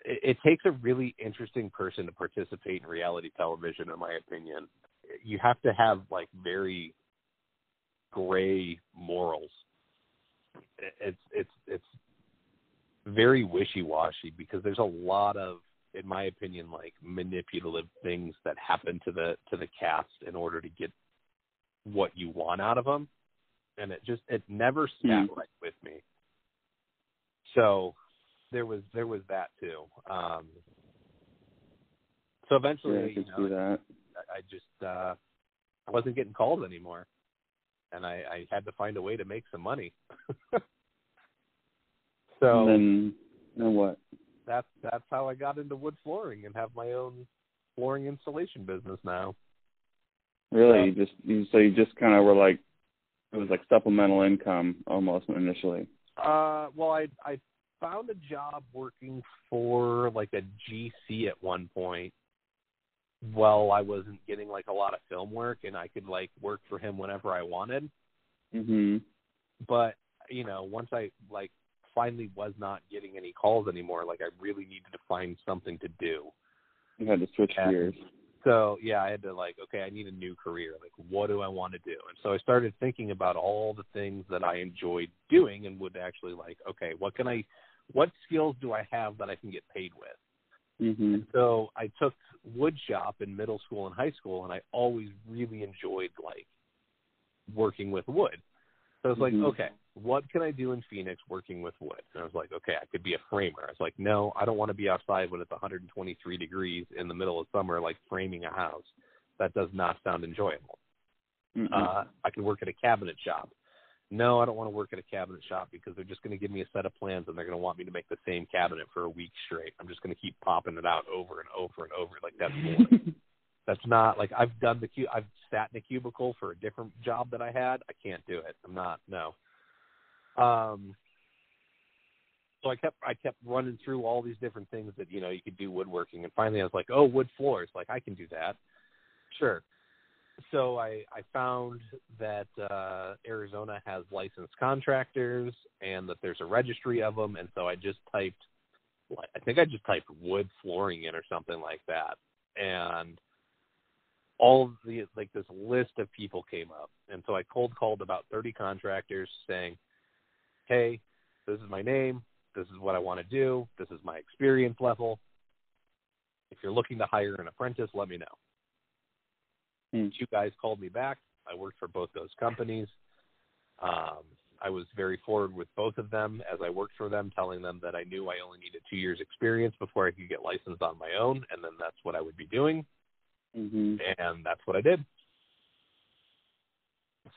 it, it takes a really interesting person to participate in reality television in my opinion. You have to have like very gray morals. It's it's it's very wishy-washy because there's a lot of in my opinion like manipulative things that happen to the to the cast in order to get what you want out of them and it just it never sat Hmm. right with me so there was there was that too um so eventually Yeah, I you know, see that. I I just uh I wasn't getting called anymore. And I, I had to find a way to make some money. so and then, then what? that's that's how I got into wood flooring and have my own flooring installation business now. Really, you just you so you just kind of were like it was like supplemental income almost initially. Uh well I I found a job working for like a GC at one point while I wasn't getting like a lot of film work and I could like work for him whenever I wanted. Mhm. but you know once i like finally was not getting any calls anymore like i really needed to find something to do You had to switch Yeah. gears. so yeah i had to like okay i need a new career like what do i want to do and so i started thinking about all the things that i enjoyed doing and would actually like okay what can i what skills do i have that i can get paid with Mhm. so I took wood shop in middle school and high school, and I always really enjoyed like working with wood. So I was like, Mhm. okay, what can I do in Phoenix working with wood? And I was like, okay, I could be a framer. I was like, no, I don't want to be outside when it's 123 degrees in the middle of summer, like framing a house. That does not sound enjoyable. Mhm. Uh, I could work at a cabinet shop. No, I don't want to work at a cabinet shop because they're just going to give me a set of plans and they're going to want me to make the same cabinet for a week straight. I'm just going to keep popping it out over and over and over. Like that's boring. that's not like I've done the cu- I've sat in a cubicle for a different job that I had. I can't do it. I'm not no. Um so I kept I kept running through all these different things that you know you could do woodworking and finally I was like, "Oh, wood floors. Like I can do that." Sure. So I I found that uh Arizona has licensed contractors and that there's a registry of them and so I just typed I think I just typed wood flooring in or something like that. And all the like this list of people came up, and so I cold called about 30 contractors saying, "Hey, this is my name. This is what I want to do. This is my experience level. If you're looking to hire an apprentice, let me know." Mm. Two guys called me back. I worked for both those companies. Um, I was very forward with both of them as I worked for them, telling them that I knew I only needed two years experience before I could get licensed on my own, and then that's what I would be doing hmm and that's what I did.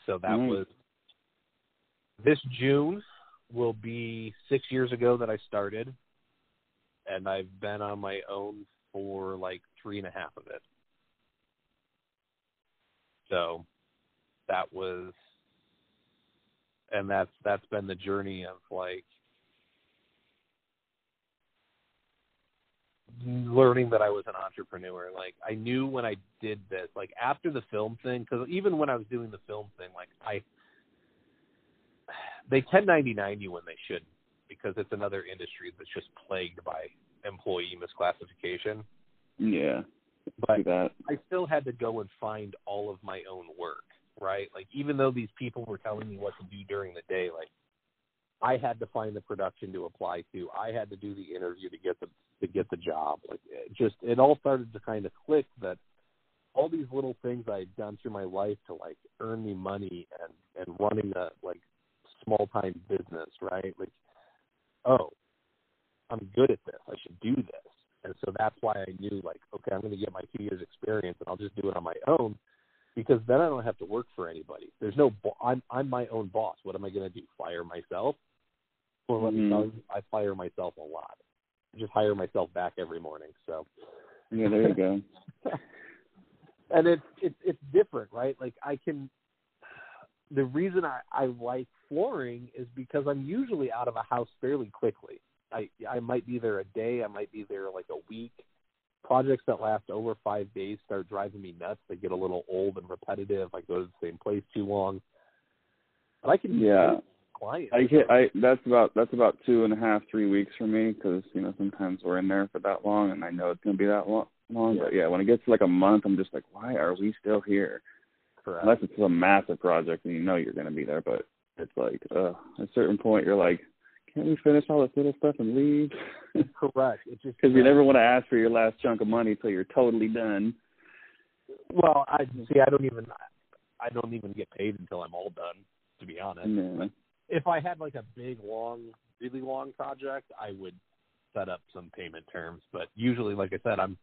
So that Nice. was this June will be six years ago that I started, and I've been on my own for like three and a half of it. So that was, and that's that's been the journey of like learning that I was an entrepreneur. Like I knew when I did this, like after the film thing, because even when I was doing the film thing, like I, they 1099 you when they shouldn't, because it's another industry that's just plagued by employee misclassification. Yeah. But. I still had to go and find all of my own work, right? Like even though these people were telling me what to do during the day, like I had to find the production to apply to. I had to do the interview to get the to get the job. Like it just it all started to kind of click that all these little things I had done through my life to like earn me money and and running a like small time business, right? Like oh, I'm good at this. I should do this. And so that's why I knew like, okay, I'm going to get my two years experience and I'll just do it on my own because then I don't have to work for anybody. There's no, bo- I'm, I'm my own boss. What am I going to do? Fire myself? Well, let me Mhm. tell you, I fire myself a lot. I just hire myself back every morning. So, Yeah, there you go. and it's it's it's different, right? Like I can. The reason I I like flooring is because I'm usually out of a house fairly quickly. I I might be there a day, I might be there like a week. Projects that last over five days start driving me nuts. They get a little old and repetitive. I go to the same place too long. But I can Yeah. clients. I get I that's about that's about two and a half three weeks for me because you know sometimes we're in there for that long and I know it's gonna be that long. long. But yeah, when it gets to like a month, I'm just like, why are we still here? Correct. Unless it's a massive project and you know you're gonna be there, but it's like uh, at a certain point you're like, can't we finish all this little stuff and leave? Correct. It just Because you never want to ask for your last chunk of money till you're totally done. Well, I see. I don't even. I don't even get paid until I'm all done. To be honest, Yeah. if I had like a big, long, really long project, I would set up some payment terms. But usually, like I said, I'm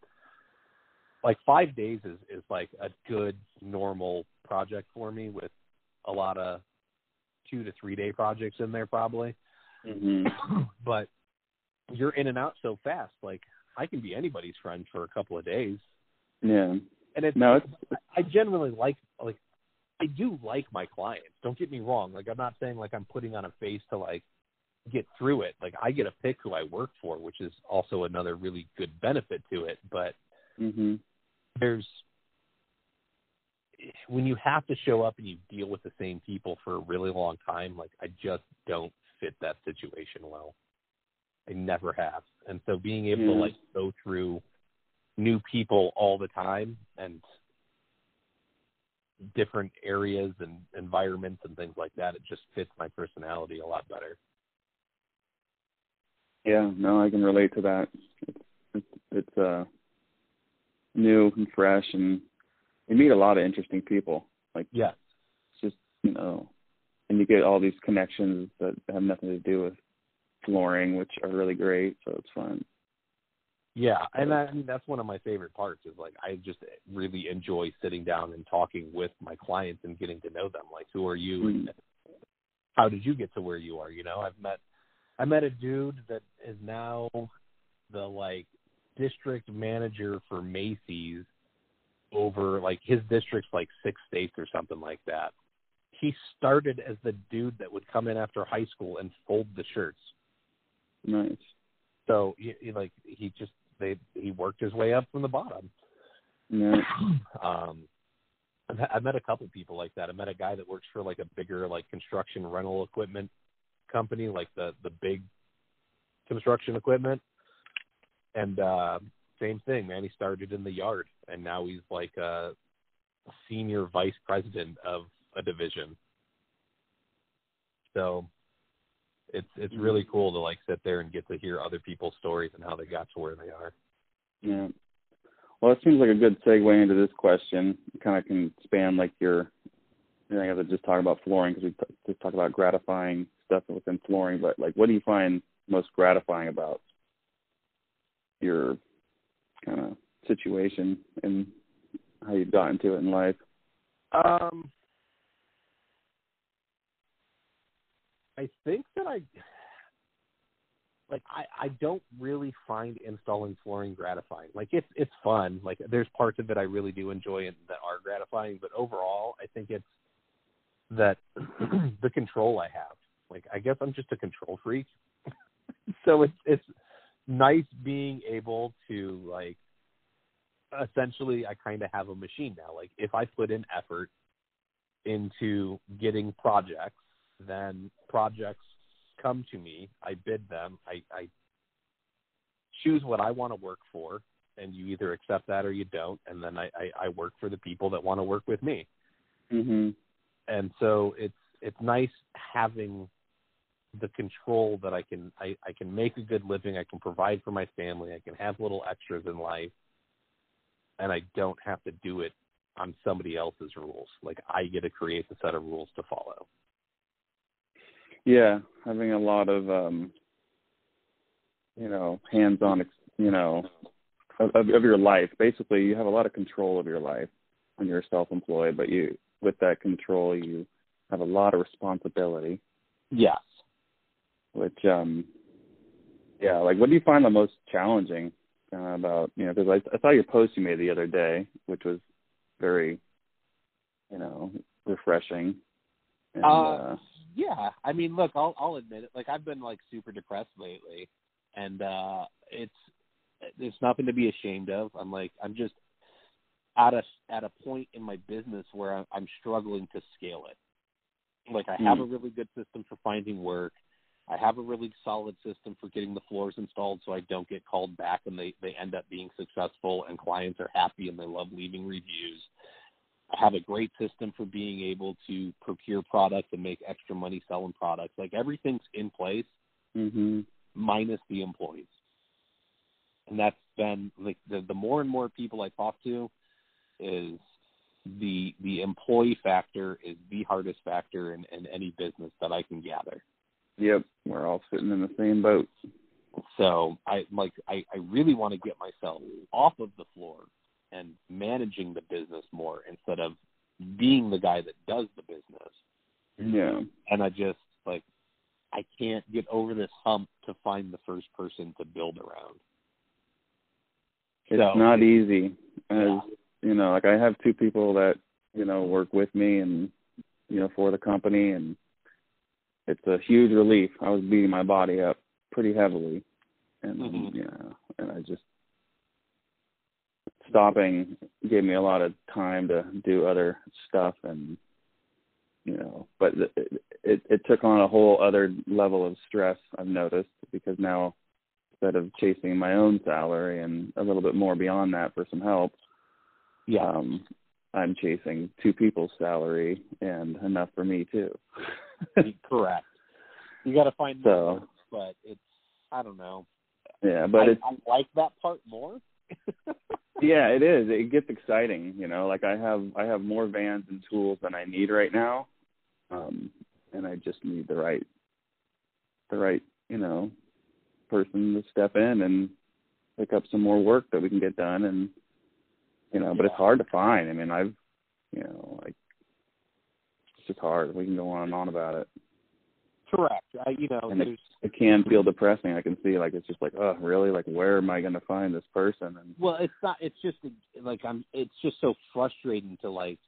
like five days is is like a good normal project for me with a lot of two to three day projects in there probably. Hmm but you're in and out so fast. Like I can be anybody's friend for a couple of days, Yeah. and it's No, it's I generally like like I do like my clients. Don't get me wrong. Like I'm not saying like I'm putting on a face to like get through it. Like I get to pick who I work for, which is also another really good benefit to it. But hmm there's when you have to show up and you deal with the same people for a really long time, like I just don't fit that situation well. I never have. And so being able to like go through new people all the time and different areas and environments and things like that, it just fits my personality a lot better. Yeah, no, I can relate to that. It's it's, it's uh new and fresh, and you meet a lot of interesting people. Like Yes. it's just you know, and you get all these connections that have nothing to do with flooring, which are really great. So it's fun. Yeah, and I, I mean that's one of my favorite parts is like I just really enjoy sitting down and talking with my clients and getting to know them. Like, who are you? Mm. how did you get to where you are? You know, I've met I met a dude that is now the like district manager for Macy's over like his district's like six states or something like that. He started as the dude that would come in after high school and fold the shirts. Nice. So he, he like he just they he worked his way up from the bottom. Yeah. um I met a couple people like that. I met a guy that works for like a bigger like construction rental equipment company, like the the big construction equipment. And uh same thing, man. He started in the yard and now he's like a senior vice president of a division. So it's it's really cool to like sit there and get to hear other people's stories and how they got to where they are. Yeah. Well, it seems like a good segue into this question. It kind of can span like your. I think I have just talk about flooring because we t- just talk about gratifying stuff within flooring. But like, what do you find most gratifying about your kind of situation and how you got into it in life? Um, I think that I like I I don't really find installing flooring gratifying. Like it's it's fun. Like there's parts of it I really do enjoy and that are gratifying, but overall I think it's that the control I have. Like I guess I'm just a control freak. so it's it's nice being able to like essentially I kind of have a machine now. Like if I put in effort into getting projects, then projects come to me. I bid them. I, I choose what I want to work for, and you either accept that or you don't. And then I, I, I work for the people that want to work with me. Mhm. And so it's it's nice having the control that I can I, I can make a good living. I can provide for my family. I can have little extras in life, and I don't have to do it on somebody else's rules. Like I get to create the set of rules to follow. Yeah, having a lot of um, you know, hands-on, ex- you know, of, of of your life. Basically, you have a lot of control of your life when you're self-employed, but you with that control, you have a lot of responsibility. Yes. Which, um, yeah, like what do you find the most challenging uh, about you know? Because I, I saw your post you made the other day, which was very, you know, refreshing. And, Uh, uh, yeah, I mean, look, I'll I'll admit it. Like I've been like super depressed lately, and uh it's it's nothing to be ashamed of. I'm like I'm just at a at a point in my business where I'm, I'm struggling to scale it. Like I have Hmm. a really good system for finding work. I have a really solid system for getting the floors installed so I don't get called back and they they end up being successful and clients are happy and they love leaving reviews. Have a great system for being able to procure products and make extra money selling products. Like everything's in place mhm. minus the employees. And that's been like the, the more and more people I talk to is the the employee factor is the hardest factor in, in any business that I can gather. Yep, we're all sitting in the same boat. So I like I, I really want to get myself off of the floor and managing the business more instead of being the guy that does the business. Yeah. And I just like I can't get over this hump to find the first person to build around. It's So- not easy. As Yeah. you know, like I have two people that, you know, work with me and you know, for the company and it's a huge relief. I was beating my body up pretty heavily. And Mhm. you know, and I just stopping gave me a lot of time to do other stuff and you know, but it, it it took on a whole other level of stress I've noticed because now instead of chasing my own salary and a little bit more beyond that for some help, Yeah. um, I'm chasing two people's salary and enough for me too. Correct. You got to find So- but it's I don't know. yeah, but I, it's I like that part more. yeah, it is. It gets exciting, you know. Like I have I have more vans and tools than I need right now, um, and I just need the right the right you know person to step in and pick up some more work that we can get done and you know but it's hard to find i mean i've you know like it's just hard we can go on and on about it Correct. I, you know, And there's It can feel depressing. I can see like it's just like, oh, really? Like, where am I going to find this person? And well, it's not. It's just like I'm. It's just so frustrating to like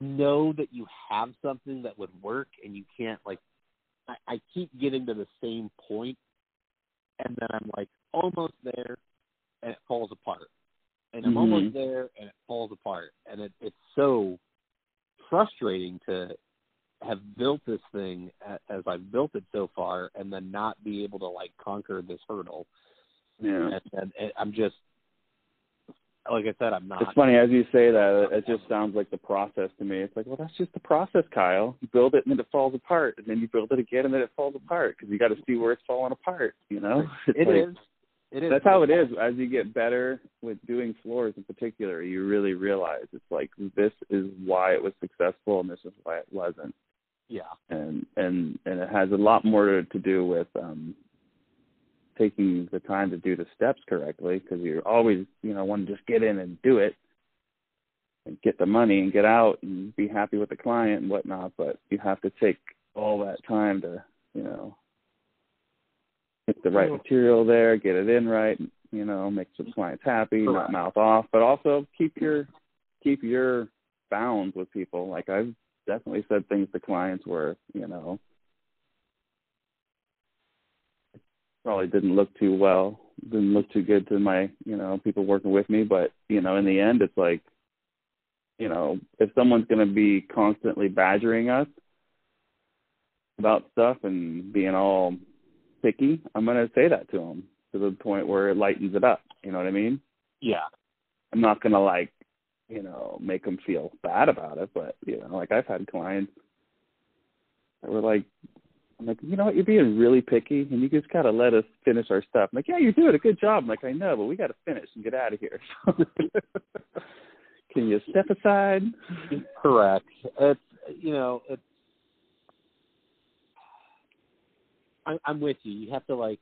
know that you have something that would work and you can't like. I, I keep getting to the same point, and then I'm like almost there, and it falls apart, and I'm Mhm. almost there, and it falls apart, and it, it's so frustrating to have built this thing as I've built it so far, and then not be able to like conquer this hurdle. yeah. And, and, and I'm just, like I said, I'm not. It's funny as you say that. It just sounds like the process to me. It's like, well, that's just the process, Kyle. You build it and then it falls apart, and then you build it again and then it falls apart because you got to see where it's falling apart. You know, it's It like, is. It is. That's how it is. As you get better with doing floors in particular, you really realize it's like this is why it was successful and this is why it wasn't. Yeah. And and and it has a lot more to, to do with um taking the time to do the steps correctly because you're always you know want to just get in and do it and get the money and get out and be happy with the client and whatnot but you have to take all that time to you know get the right material there get it in right you know make the clients happy Correct. not mouth off but also keep your keep your bounds with people like i've definitely said things to clients where you know probably didn't look too well, didn't look too good to my, you know, people working with me. But, you know, in the end, it's like, you know, if someone's going to be constantly badgering us about stuff and being all picky, I'm going to say that to them to the point where it lightens it up. You know what I mean? Yeah. I'm not going to like, you know, make them feel bad about it. But, you know, like I've had clients that were like, I'm like, you know what, you're being really picky, and you just gotta let us finish our stuff. I'm like, yeah, you're doing a good job. I'm like, I know, but we gotta finish and get out of here. Can you step aside? Correct. It's you know it's. I, I'm with you. You have to like.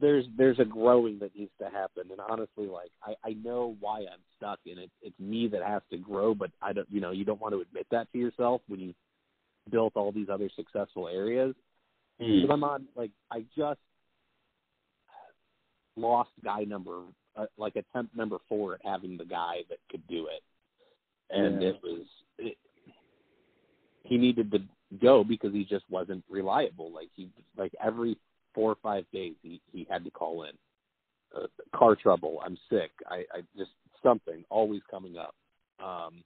There's there's a growing that needs to happen, and honestly, like I I know why I'm stuck, and it's it's me that has to grow, but I don't you know you don't want to admit that to yourself when you built all these other successful areas. Because I'm on like I just lost guy number uh, like attempt number four at having the guy that could do it, and Yeah. it was it, he needed to go because he just wasn't reliable. Like he like every four or five days he he had to call in. Uh, car trouble. I'm sick. I, I just something always coming up. Um,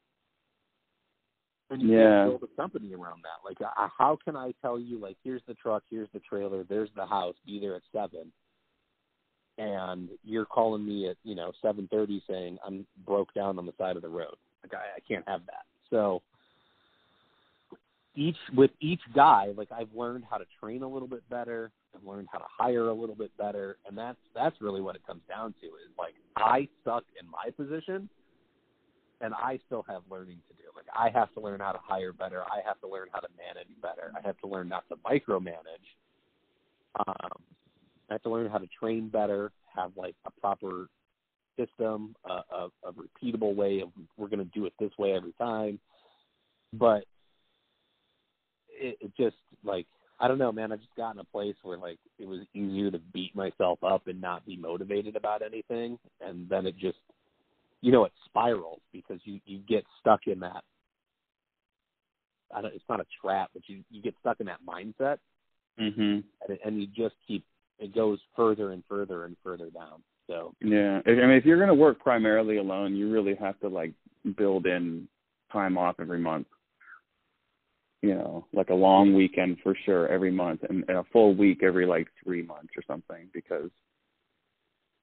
and you Yeah. can't build a company around that. Like, uh, how can I tell you, like, here's the truck, here's the trailer, there's the house, be there at seven, and you're calling me at you know seven thirty saying I'm broke down on the side of the road. Like, I, I can't have that. So each with each guy, like I've learned how to train a little bit better. I've learned how to hire a little bit better, and that's that's really what it comes down to. Is like I suck in my position, and I still have learning to do. Like I have to learn how to hire better. I have to learn how to manage better. I have to learn not to micromanage. Um, I have to learn how to train better. Have like a proper system, a, a, a repeatable way of we're going to do it this way every time. But it, it just like I don't know, man. I just got in a place where like it was easier to beat myself up and not be motivated about anything, and then it just, you know, it spirals because you you get stuck in that. I don't, it's not a trap, but you you get stuck in that mindset, Mhm. and, it, and you just keep it goes further and further and further down. So Yeah. I I mean, if you're gonna work primarily alone, you really have to like build in time off every month. You know, like a long weekend for sure every month, and, and a full week every like three months or something, because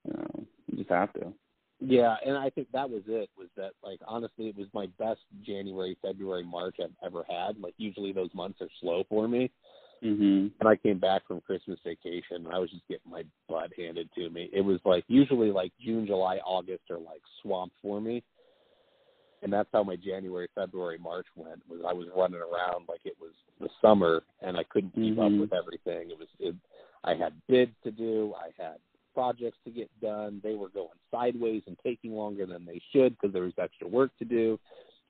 you know you just have to. Yeah, and I think that was it. Was that like honestly, it was my best January, February, March I've ever had. Like usually those months are slow for me. Mhm. And I came back from Christmas vacation, and I was just getting my butt handed to me. It was like usually like June, July, August are like swamp for me, and that's how my January, February, March went. Was I was running around like it was the summer, and I couldn't keep up Mhm. with everything. It was it, I had bids to do, I had projects to get done. They were going sideways and taking longer than they should because there was extra work to do.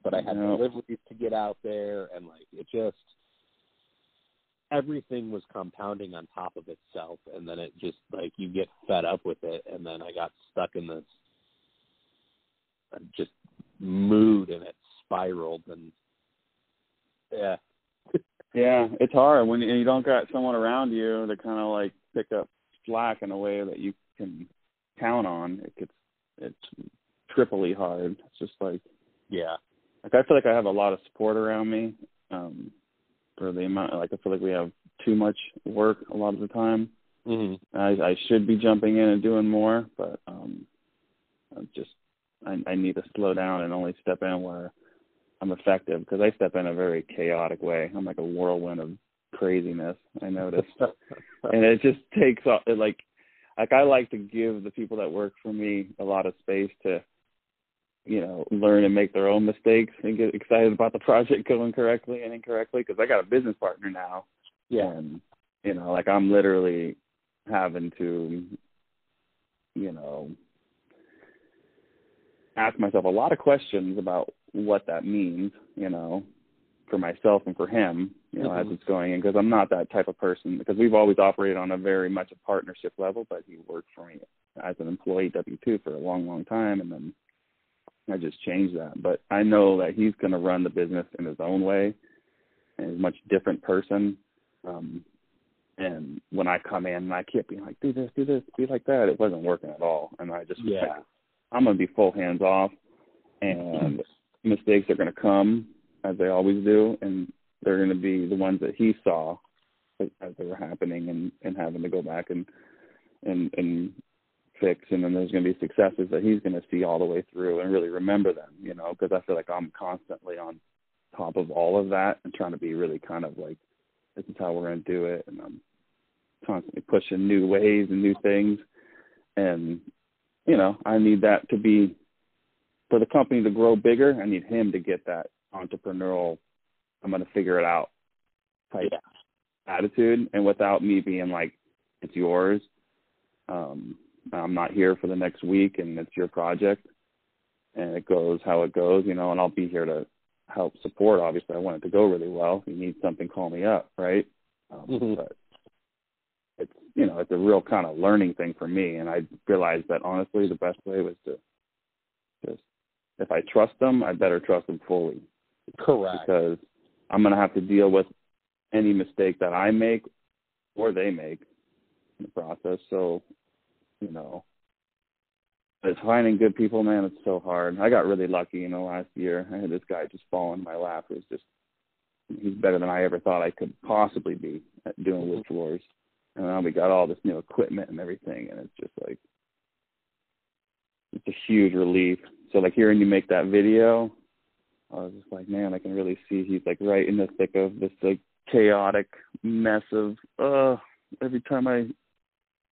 But I had deliveries to get out there, and like it just. everything was compounding on top of itself and then it just like you get fed up with it and then I got stuck in this uh, just mood and it spiraled and yeah yeah it's hard when you don't got someone around you to kind of like pick up slack in a way that you can count on it gets it's triply hard it's just like yeah like i feel like i have a lot of support around me um for the amount like I feel like we have too much work a lot of the time. Mm-hmm. I I should be jumping in and doing more, but um I'm just I I need to slow down and only step in where I'm effective because I step in a very chaotic way. I'm like a whirlwind of craziness. I noticed, and it just takes off. Like, like I like to give the people that work for me a lot of space to you know, learn and make their own mistakes and get excited about the project going correctly and incorrectly because I got a business partner now. Yeah. And, you know, like I'm literally having to, you know, ask myself a lot of questions about what that means, you know, for myself and for him, you know, mm-hmm. as it's going in because I'm not that type of person because we've always operated on a very much a partnership level, but he worked for me as an employee W two for a long, long time and then I just changed that. But I know that he's going to run the business in his own way, and he's a much different person. Um, and when I come in and I keep being like, do this, do this, be like that, it wasn't working at all. And I just yeah, like, I'm going to be full hands off, and mistakes are going to come as they always do, and they're going to be the ones that he saw as they were happening, and and having to go back and and and fix, and then there's going to be successes that he's going to see all the way through and really remember them, you know, because I feel like I'm constantly on top of all of that and trying to be really kind of like, this is how we're going to do it, and I'm constantly pushing new ways and new things, and you know, I need that to be for the company to grow bigger. I need him to get that entrepreneurial, I'm going to figure it out type yeah. attitude, and without me being like, it's yours. Um, I'm not here for the next week and it's your project and it goes how it goes, you know, and I'll be here to help support. Obviously, I want it to go really well. If you need something, call me up, right? Um, mm-hmm. But you know, it's a real kind of learning thing for me. And I realized that honestly, the best way was to just, if I trust them, I better trust them fully. Correct. Because I'm going to have to deal with any mistake that I make or they make in the process. So you know, it's finding good people, man. It's so hard. I got really lucky in the last year. I had this guy just fall in my lap. It was just he's better than I ever thought I could possibly be at doing mm-hmm. wood floors. And now we got all this new equipment and everything, and it's just like it's a huge relief. So like hearing you make that video, I was just like, man, I can really see he's like right in the thick of this like chaotic mess of uh every time I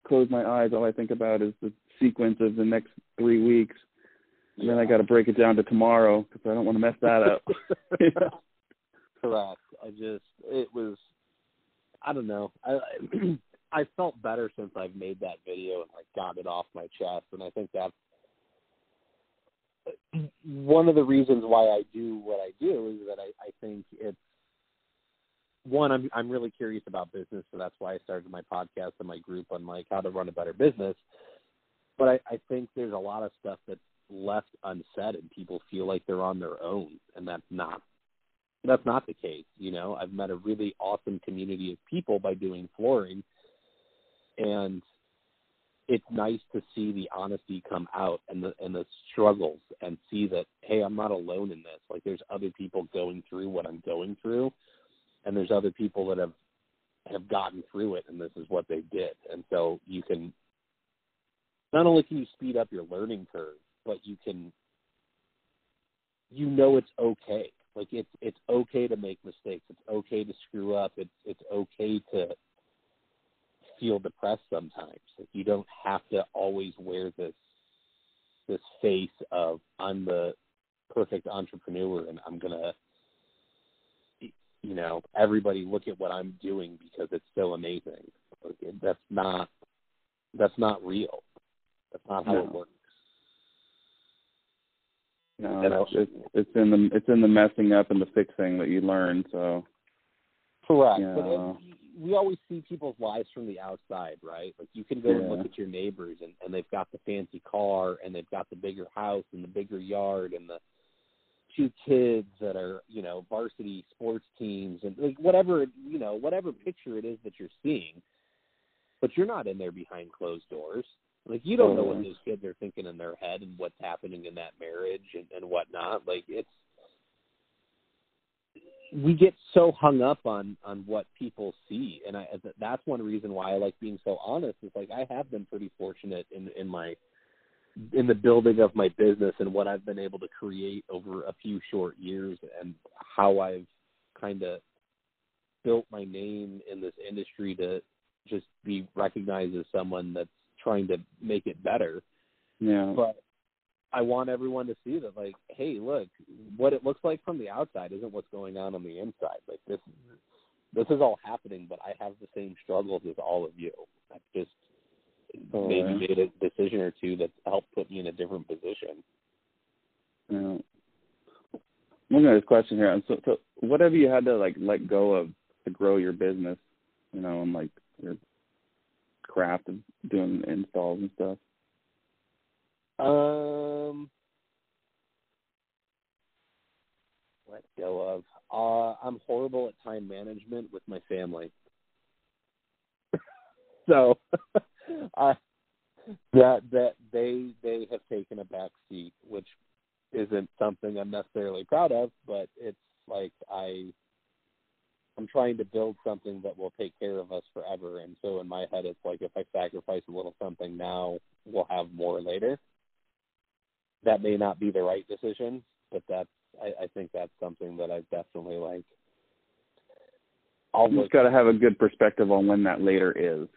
close my eyes, all I think about is the sequence of the next three weeks. And then I got to break it down to tomorrow because I don't want to mess that up. Correct. I just it was I don't know. I I felt better since I've made that video and like got it off my chest, and I think that's one of the reasons why I do what I do is that I, I think it's one, I'm I'm really curious about business, so that's why I started my podcast and my group on like how to run a better business. But I, I think there's a lot of stuff that's left unsaid, and people feel like they're on their own, and that's not that's not the case. You know, I've met a really awesome community of people by doing flooring, and it's nice to see the honesty come out and the and the struggles and see that hey, I'm not alone in this. Like there's other people going through what I'm going through and there's other people that have have gotten through it and this is what they did. And so you can not only can you speed up your learning curve but you can you know it's okay. Like it's it's okay to make mistakes. It's okay to screw up. It's it's okay to feel depressed sometimes like you don't have to always wear this this face of i'm the perfect entrepreneur and i'm going to you know, everybody look at what I'm doing because it's so amazing. That's not that's not real. That's not how no. it works. No, it's, it's it's in the it's in the messing up and the fixing that you learn. So Correct. Yeah. But it, we always see people's lives from the outside, right? Like you can go and look at your neighbors and, and they've got the fancy car and they've got the bigger house and the bigger yard and the two kids that are, you know, varsity sports teams and like whatever, you know, whatever picture it is that you're seeing. But you're not in there behind closed doors. Like you don't know what those kids are thinking in their head and what's happening in that marriage and, and whatnot. Like it's we get so hung up on on what people see and i that's one reason why i like being so honest is like i have been pretty fortunate in in my in the building of my business and what i've been able to create over a few short years and how i've kind of built my name in this industry to just be recognized as someone that's trying to make it better Yeah. but I want everyone to see that, like, hey, look, what it looks like from the outside isn't what's going on on the inside. Like this, this is all happening, but I have the same struggles as all of you. I've just Oh, maybe yeah. made a decision or two that helped put me in a different position. Yeah. Looking at this question here, so, so what have you had to like let go of to grow your business? You know, and like your craft of doing installs and stuff. Um, let go of. Uh, I'm horrible at time management with my family. so, I that that they they have taken a back seat, which isn't something I'm necessarily proud of, but it's like I I'm trying to build something that will take care of us forever. And so in my head, it's like if I sacrifice a little something now, we'll have more later. That may not be the right decision, but that's I, I think that's something that I definitely like. I'll You look just got to have a good perspective on when that later is.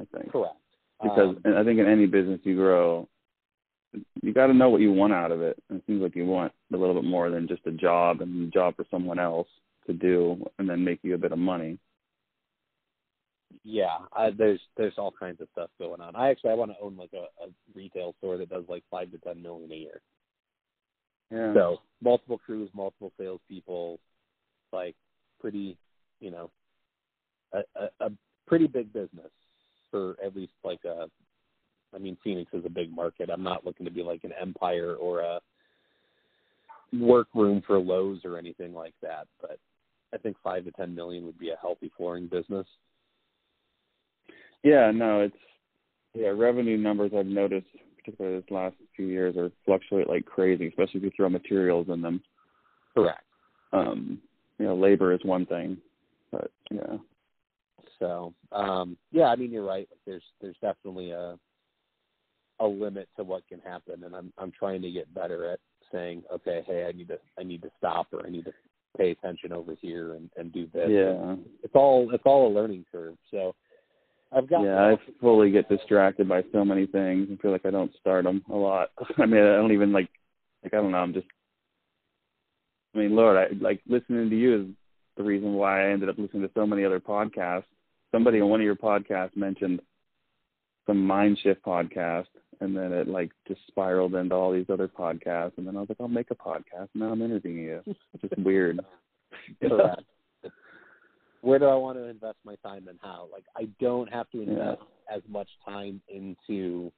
I think correct because Um, I think in any business you grow, you got to know what you want out of it. And it seems like you want a little bit more than just a job and a job for someone else to do and then make you a bit of money. Yeah, I, there's there's all kinds of stuff going on. I actually I want to own like a, a retail store that does like five to ten million a year. Yeah. So multiple crews, multiple salespeople, like pretty, you know, a, a, a pretty big business for at least like a. I mean, Phoenix is a big market. I'm not looking to be like an Empire or a workroom for Lowe's or anything like that. But I think five to ten million would be a healthy flooring business. Yeah, no, it's yeah, revenue numbers I've noticed, particularly this last few years, are fluctuate like crazy, especially if you throw materials in them. Correct. Um, you know, labor is one thing, but yeah, So, um, yeah, I mean, you're right. There's there's definitely a a limit to what can happen, and I'm I'm trying to get better at saying, okay, hey, I need to I need to stop or I need to pay attention over here and and do this. yeah, It's all it's all a learning curve. So, I've got yeah. I fully get distracted by so many things and feel like I don't start them a lot. I mean, I don't even like, like I don't know. I'm just, I mean, Lord, I like listening to you is the reason why I ended up listening to so many other podcasts. Somebody on one of your podcasts mentioned some mind shift podcast and then it like just spiraled into all these other podcasts and then I was like, I'll make a podcast and now I'm interviewing you. It's just weird. Where do I want to invest my time and how? Like I don't have to invest as much time into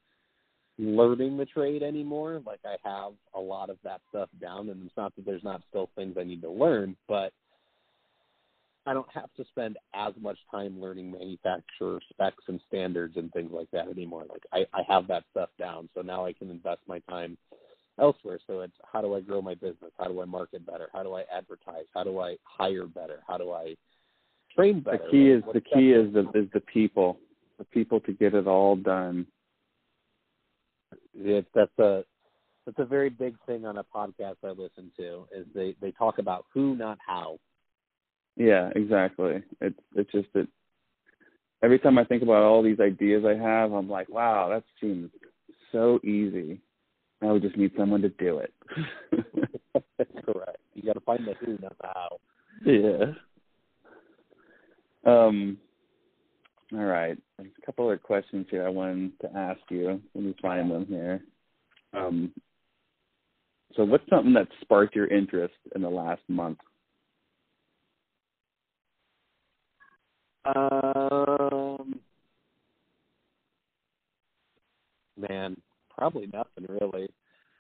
learning the trade anymore. Like I have a lot of that stuff down and it's not that there's not still things I need to learn, but I don't have to spend as much time learning manufacturer specs and standards and things like that anymore. Like I, I have that stuff down. So now I can invest my time elsewhere. So it's how do I grow my business? How do I market better? How do I advertise? How do I hire better? How do I train better? The key is the key is the is the people, the people to get it all done. it, that's a that's a very big thing on a podcast I listen to is they they talk about who not how. Yeah, exactly. It's it's just that every time I think about all these ideas I have, I'm like, wow, that seems so easy. Now we just need someone to do it. That's correct. You got to find the who not the how. yeah. Um. All right. There's a couple of questions here I wanted to ask you. Let me find them here. Um. So, what's something that sparked your interest in the last month? Um, man, probably nothing really.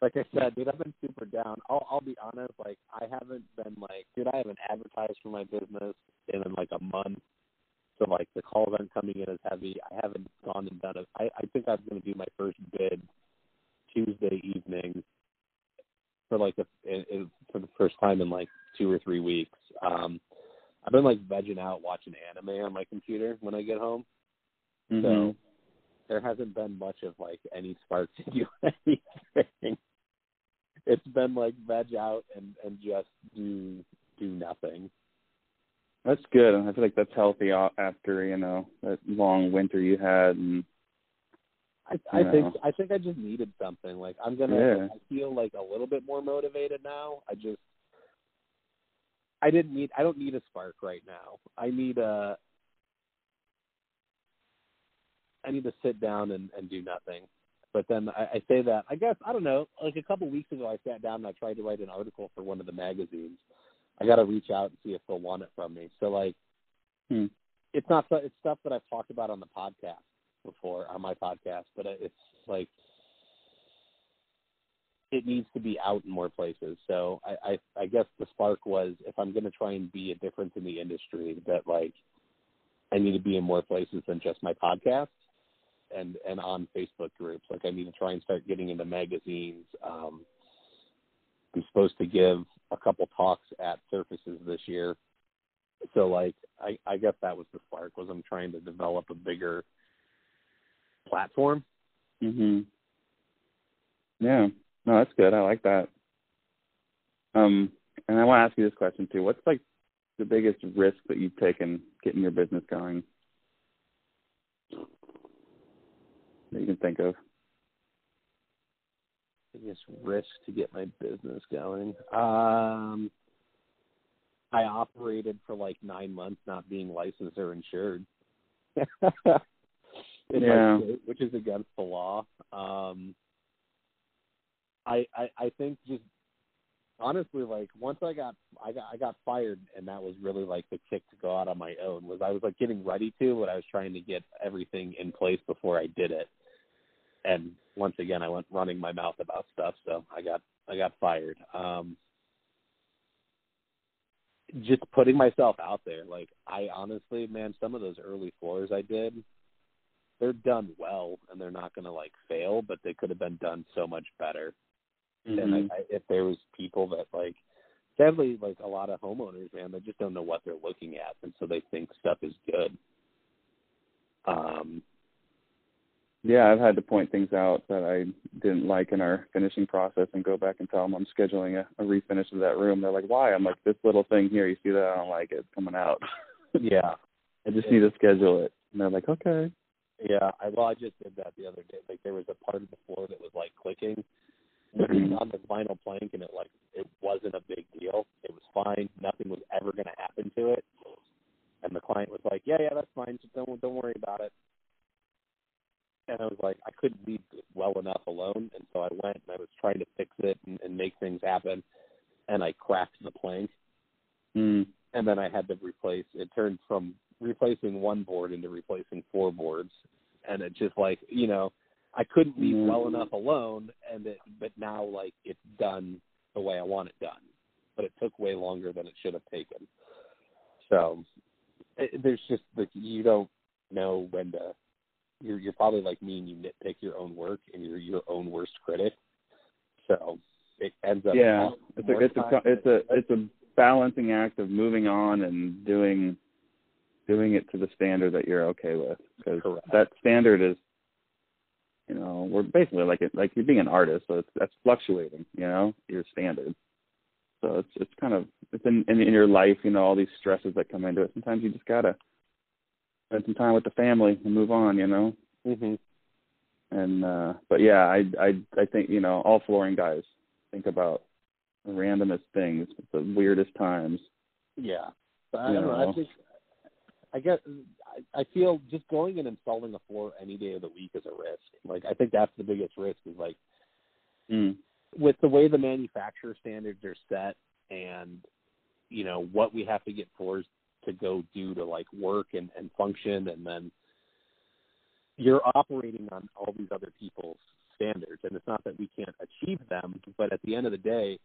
Like I said, dude, I've been super down. I'll I'll be honest, like I haven't been like, dude, I haven't advertised for my business in like a month. So like the calls aren't coming in as heavy. I haven't gone and done it. I I think I'm going to do my first bid Tuesday evening for like in, for the first time in like two or three weeks. Um, I've been like vegging out watching anime on my computer when I get home. Mm-hmm. So there hasn't been much of like any spark to do anything. It's been like veg out and and just do do nothing. That's good. I feel like that's healthy after you know that long winter you had. And I I think I think I just needed something. Like I'm gonna. Yeah. I feel like a little bit more motivated now. I just I didn't need. I don't need a spark right now. I need a. I need to sit down and, and do nothing. But then I, I say that I guess I don't know. Like a couple weeks ago, I sat down and I tried to write an article for one of the magazines. I got to reach out and see if they'll want it from me. So like, Hmm. it's not it's stuff that I've talked about on the podcast before on my podcast, but it's like it needs to be out in more places. So I, I, I guess the spark was if I'm going to try and be a difference in the industry, that like I need to be in more places than just my podcast and and on Facebook groups. Like I need to try and start getting into magazines. Um, I'm supposed to give a couple talks at surfaces this year. So like I, I guess that was the spark was I'm trying to develop a bigger platform. Mhm. Yeah. No, that's good. I like that. Um, and I want to ask you this question too. What's like the biggest risk that you've taken getting your business going? That you can think of. biggest risk to get my business going. Um, I operated for like nine months not being licensed or insured. Yeah. state, which is against the law. Um, I, I I think just honestly, like once I got I got I got fired, and that was really like the kick to go out on my own. Was I was like getting ready to, but I was trying to get everything in place before I did it. And once again, I went running my mouth about stuff, so I got I got fired. Um, just putting myself out there, like I honestly, man, some of those early floors I did, they're done well, and they're not going to like fail, but they could have been done so much better. And Mhm. I, I, if there was people that like, sadly, like a lot of homeowners, man, they just don't know what they're looking at, and so they think stuff is good. Um, Yeah, I've had to point things out that I didn't like in our finishing process and go back and tell them I'm scheduling a, a refinish of that room. They're like, "Why?" I'm like, "This little thing here, you see that? I don't like it. It's coming out. yeah, I just need to schedule it." And they're like, "Okay." yeah. I well, I just did that the other day. Like there was a part of the floor that was like clicking on the vinyl plank, and it like it wasn't a big deal. It was fine. Nothing was ever going to happen to it. And the client was like, "Yeah, yeah, that's fine. Just don't don't worry about it." And I was like, I couldn't leave well enough alone, and so I went and I was trying to fix it and, and make things happen, and I cracked the plank, Mm. and then I had to replace. It turned from replacing one board into replacing four boards, and it just like you know, I couldn't leave Mhm. well enough alone, and it but now like it's done the way I want it done, but it took way longer than it should have taken. So it, there's just like you don't know when to. You're you're probably like me and you nitpick your own work and you're your own worst critic. So it ends up Yeah, it's a it's a time. it's a it's a balancing act of moving on and doing doing it to the standard that you're okay with. Because that standard is you know we're basically like it like you're being an artist so it's that's fluctuating you know your standard. So it's it's kind of it's in, in in your life you know all these stresses that come into it. Sometimes you just gotta spend some time with the family and move on you know Mhm. and uh but yeah i i i think you know all flooring guys think about the randomest things the weirdest times Yeah. But I don't know. I think I guess I, I feel just going and installing a floor any day of the week is a risk. Like I think that's the biggest risk is like mm. with the way the manufacturer standards are set and you know what we have to get floors to go do to like work and, and function and then you're operating on all these other people's standards. And it's not that we can't achieve them but at the end of the day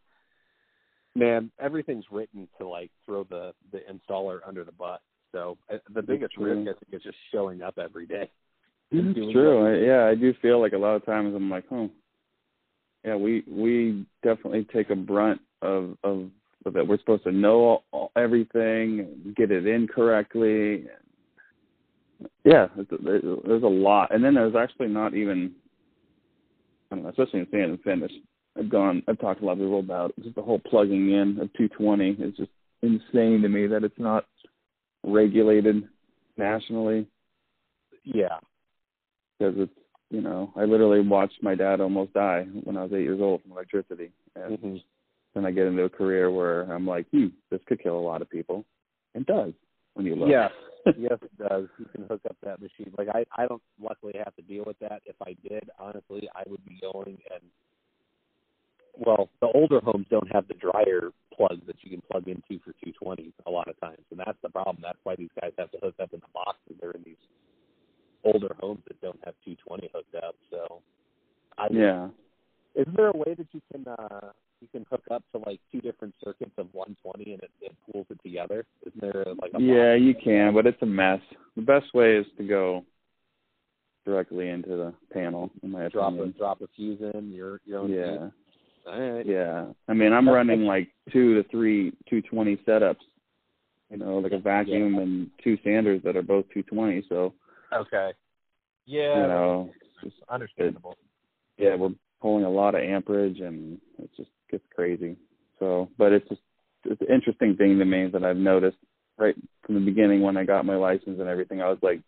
man everything's written to like throw the the installer under the bus. So uh, the biggest risk i think is just showing up every day It's true. I, yeah, I do feel like a lot of times I'm like, oh, yeah, we we definitely take a brunt of of, of that. We're supposed to know all, all, everything, get it in correctly. Yeah, it's, there's there's a lot, and then there's actually not even, I don't know, especially in sand and finish. I've gone, I've talked a lot of people about just the whole plugging in of 220 is just insane to me that it's not regulated nationally yeah because it's you know I literally watched my dad almost die when I was eight years old from electricity, and hmm then I get into a career where I'm like, hmm, this could kill a lot of people. It does when you look. Yes, yes, it does. You can hook up that machine. Like I, I don't luckily have to deal with that. If I did, honestly, I would be going and well, the older homes don't have the dryer plug that you can plug into for 220 a lot of times, and that's the problem. That's why these guys have to hook up in the boxes. They're in these older homes that don't have 220 hooked up. So, I yeah. is there a way that you can uh you can hook up to like two different circuits of 120 and it, it pulls it together? Isn't there like a Yeah, you can, but it's a mess. The best way is to go directly into the panel, in my drop a drop a fuse in. Your your own Yeah, fuse. All right. yeah. I mean, I'm running like two to three 220 setups. You know, like a vacuum and two sanders that are both 220. So Okay. Yeah. you know, it's understandable. yeah, we're pulling a lot of amperage and it's just gets crazy. So, but it's just it's an interesting thing to me that I've noticed right from the beginning when I got my license and everything. I was like,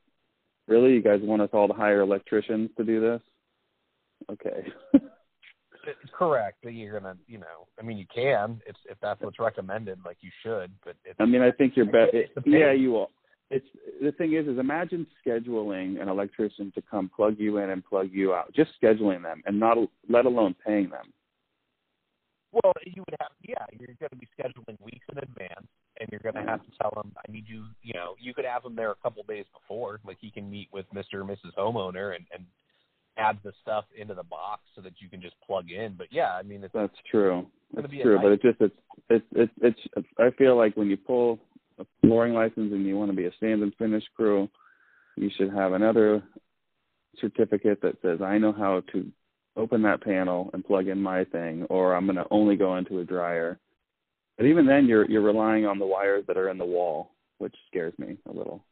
really, you guys want us all to hire electricians to do this? Okay. It's correct. You're gonna, you know, I mean, you can. It's if that's what's recommended, like you should. But it's I mean, I think you're better. It's a pain. Yeah, you will. It's the thing is, is imagine scheduling an electrician to come plug you in and plug you out. Just scheduling them, and not let alone paying them. Well, you would have. Yeah, you're going to be scheduling weeks in advance, and you're going to have to tell them, I need you. You know, you could have them there a couple days before, like he can meet with Mister or Mrs. Homeowner and and add the stuff into the box so that you can just plug in. But yeah, I mean, it's That's true. That's true, but nice- it's just it's it's it's it's. I feel like when you pull a flooring license and you want to be a sand and finish crew, you should have another certificate that says I know how to open that panel and plug in my thing, or I'm going to only go into a dryer. But even then, you're you're relying on the wires that are in the wall, which scares me a little,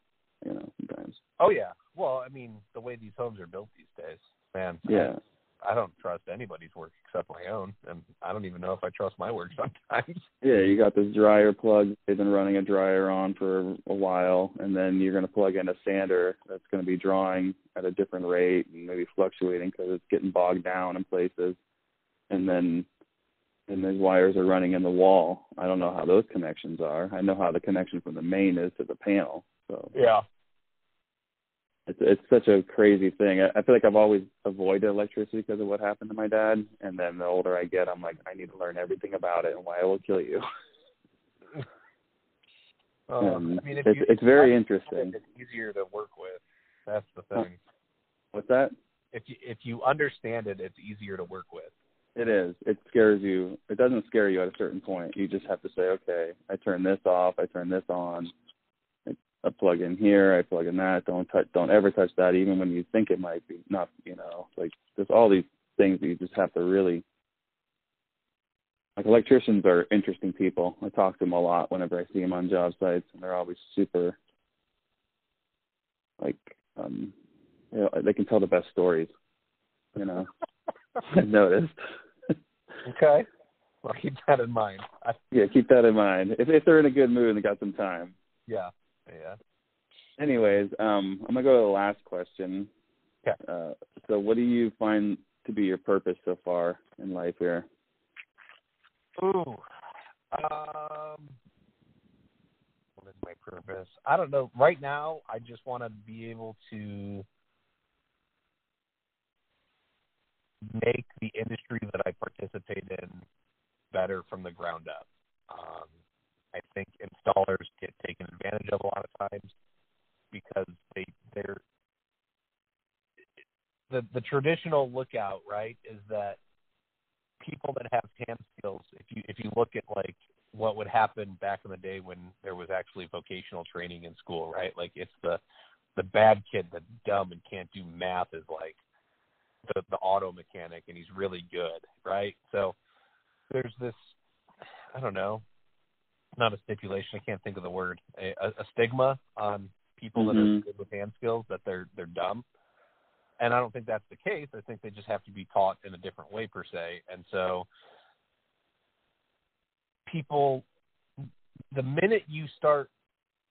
you know, sometimes. Oh yeah. Well, I mean, the way these homes are built these days, man. Yeah. I, don't trust anybody's work except my own, and I don't even know if I trust my work sometimes. Yeah, you got this dryer plug. They've been running a dryer on for a while, and then you're going to plug in a sander that's going to be drawing at a different rate and maybe fluctuating because it's getting bogged down in places. And then, and those wires are running in the wall. I don't know how those connections are. I know how the connection from the main is to the panel. So Yeah. It's it's such a crazy thing. I, I feel like I've always avoided electricity because of what happened to my dad. And then the older I get, I'm like, I need to learn everything about it and why it will kill you. Uh, Um, I mean, it's you, it's very interesting. It's easier to work with. That's the thing. What's that? If you if you understand it, it's easier to work with. It is. It scares you. It doesn't scare you at a certain point. You just have to say, okay, I turn this off. I turn this on. I, plug in here. I plug in that. Don't touch. Don't ever touch that, even when you think it might be not. You know, like there's all these things that you just have to really. Like electricians are interesting people. I talk to them a lot whenever I see them on job sites, and they're always super. Like, um, you know, they can tell the best stories. You know, I've noticed. Okay. Well, keep that in mind. I, Yeah, keep that in mind. If if they're in a good mood and they got some time. yeah. Yeah. Anyways, um, I'm gonna go to the last question. Okay. Uh, so, what do you find to be your purpose so far in life here? Ooh. Um. What is my purpose? I don't know. Right now, I just want to be able to make the industry that I participate in better from the ground up. Um, I think installers get taken advantage of a lot of times because they they're the the traditional lookout right is that people that have hand skills if you if you look at like what would happen back in the day when there was actually vocational training in school right like it's the the bad kid that's dumb and can't do math is like the the auto mechanic and he's really good right? So there's this i don't know not a stipulation i can't think of the word a, a stigma on people mm-hmm. that are good with hand skills that they're they're dumb and I don't think that's the case. I think they just have to be taught in a different way per se. And so people the minute you start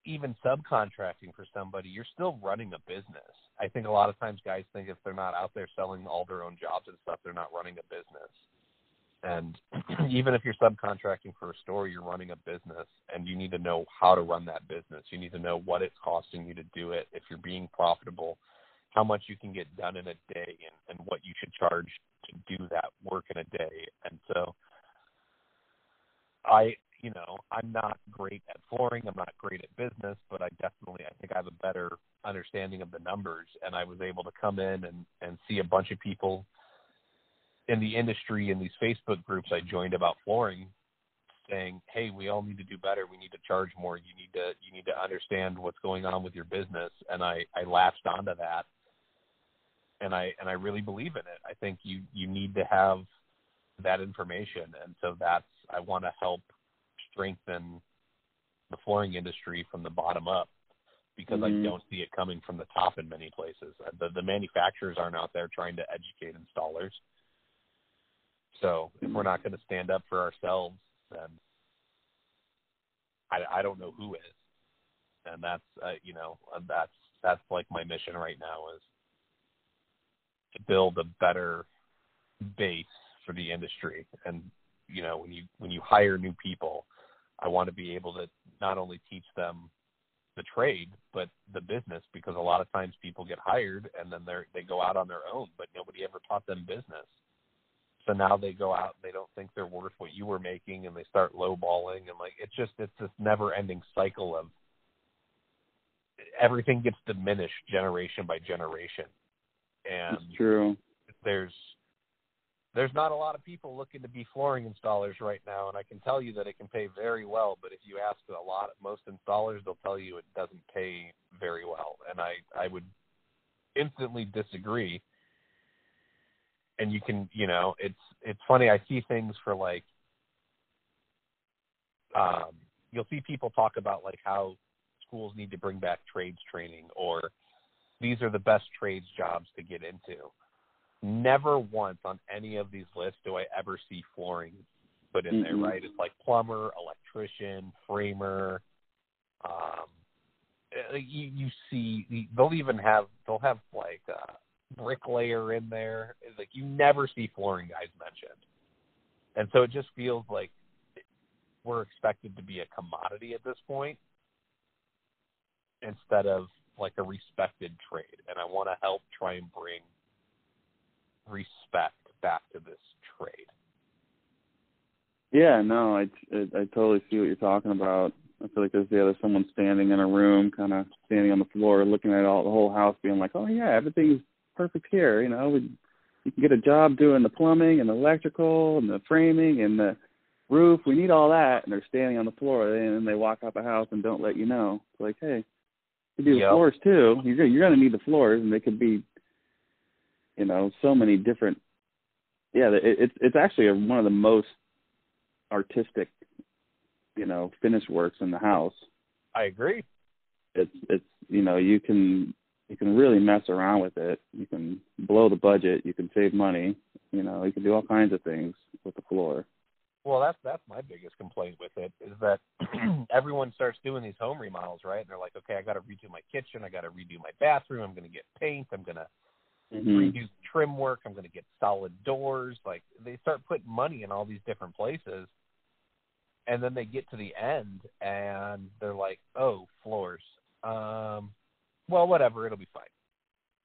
even subcontracting for somebody, you're still running a business. I think a lot of times guys think if they're not out there selling all their own jobs and stuff, they're not running a business. And even if you're subcontracting for a store, you're running a business and you need to know how to run that business. You need to know what it's costing you to do it. If you're being profitable, how much you can get done in a day and, and what you should charge to do that work in a day. And so I, you know, I'm not great at flooring. I'm not great at business, but I definitely, I think I have a better understanding of the numbers. And I was able to come in and, and see a bunch of people in the industry in these Facebook groups I joined about flooring saying, "Hey, we all need to do better. We need to charge more. You need to you need to understand what's going on with your business." And I I latched onto that and I and I really believe in it. I think you you need to have that information, and so that's I want to help strengthen the flooring industry from the bottom up because mm-hmm. I don't see it coming from the top in many places. The the manufacturers aren't out there trying to educate installers. So if we're not going to stand up for ourselves, then I, I don't know who is, and that's uh, you know uh, that's that's like my mission right now is to build a better base for the industry. And you know, when you when you hire new people, I want to be able to not only teach them the trade but the business because a lot of times people get hired and then they they go out on their own, but nobody ever taught them business. So now they go out, and they don't think they're worth what you were making, and they start lowballing, and like it's just it's this never-ending cycle of everything gets diminished generation by generation and it's true. There's there's not a lot of people looking to be flooring installers right now, and I can tell you that it can pay very well. But if you ask a lot, most installers, they'll tell you it doesn't pay very well, and I I would instantly disagree. And you can, you know, it's it's funny. I see things for like, um, you'll see people talk about like how schools need to bring back trades training or these are the best trades jobs to get into. Never once on any of these lists do I ever see flooring put in mm-hmm. there, right? It's like plumber, electrician, framer. Um, eh, you, you see, they'll even have they'll have like a bricklayer in there. It's like you never see flooring guys mentioned, and so it just feels like we're expected to be a commodity at this point instead of like a respected trade, and I want to help try and bring respect back to this trade. Yeah, no, I, I I totally see what you're talking about. I feel like there's there's someone standing in a room, kind of standing on the floor, looking at all the whole house, being like, "Oh yeah, everything's perfect here." You know, we you can get a job doing the plumbing and the electrical and the framing and the roof. We need all that, and they're standing on the floor, and they walk out the house and don't let you know. It's like, hey, you do yep. floors too. You're you're going to need the floors, and they could be, you know, so many different. Yeah, it, it's it's actually a, one of the most artistic, you know, finish works in the house. I agree. It's it's you know you can you can really mess around with it. You can blow the budget. You can save money. You know, you can do all kinds of things with the floor. Well, that's that's my biggest complaint with it is that everyone starts doing these home remodels, right? And they're like, okay, I got to redo my kitchen, I got to redo my bathroom, I'm going to get paint, I'm going to mm-hmm. redo trim work, I'm going to get solid doors. Like they start putting money in all these different places, and then they get to the end and they're like, oh, floors. Um, well, whatever, it'll be fine.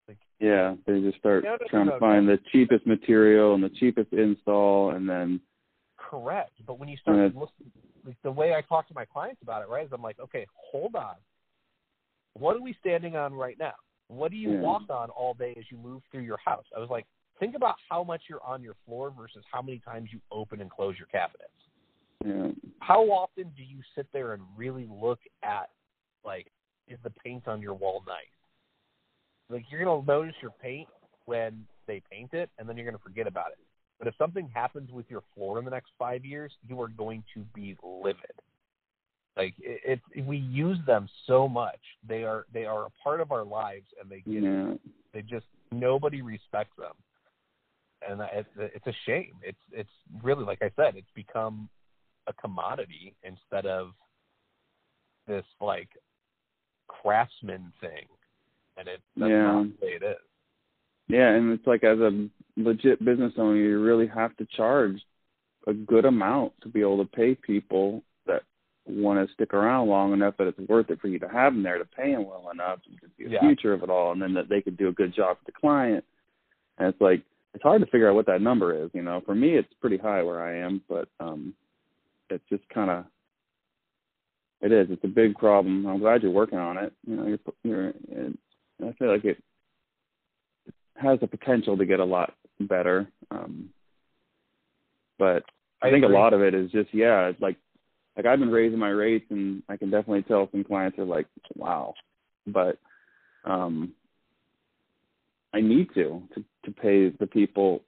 Like, yeah, they just start no, no, trying no, to find the cheapest material and the cheapest install, and then correct. But when you start looking like the way I talk to my clients about it, right, is I'm like, okay, hold on. What are we standing on right now? What do you Yeah. walk on all day as you move through your house? I was like, think about how much you're on your floor versus how many times you open and close your cabinets. Yeah. How often do you sit there and really look at like is the paint on your wall nice? Like you're gonna notice your paint when they paint it and then you're gonna forget about it. But if something happens with your floor in the next five years, you are going to be livid. Like it, it we use them so much. They are they are a part of our lives and they get Yeah. they just nobody respects them, and it's it's a shame. It's it's really like I said, it's become a commodity instead of this like craftsman thing, and it that's Yeah. not the way it is. Yeah, and it's like as a legit business owner, you really have to charge a good amount to be able to pay people that want to stick around long enough that it's worth it for you to have them there to pay them well enough you can see the Yeah. future of it all, and then that they could do a good job for the client. And it's like it's hard to figure out what that number is. You know, for me, it's pretty high where I am, but um, it's just kind of it is. It's a big problem. I'm glad you're working on it. You know, you're you're. And I feel like it has the potential to get a lot better. Um, but I, I think agree. a lot of it is just yeah, it's like like I've been raising my rates and I can definitely tell some clients are like, wow. But um I need to to to pay the people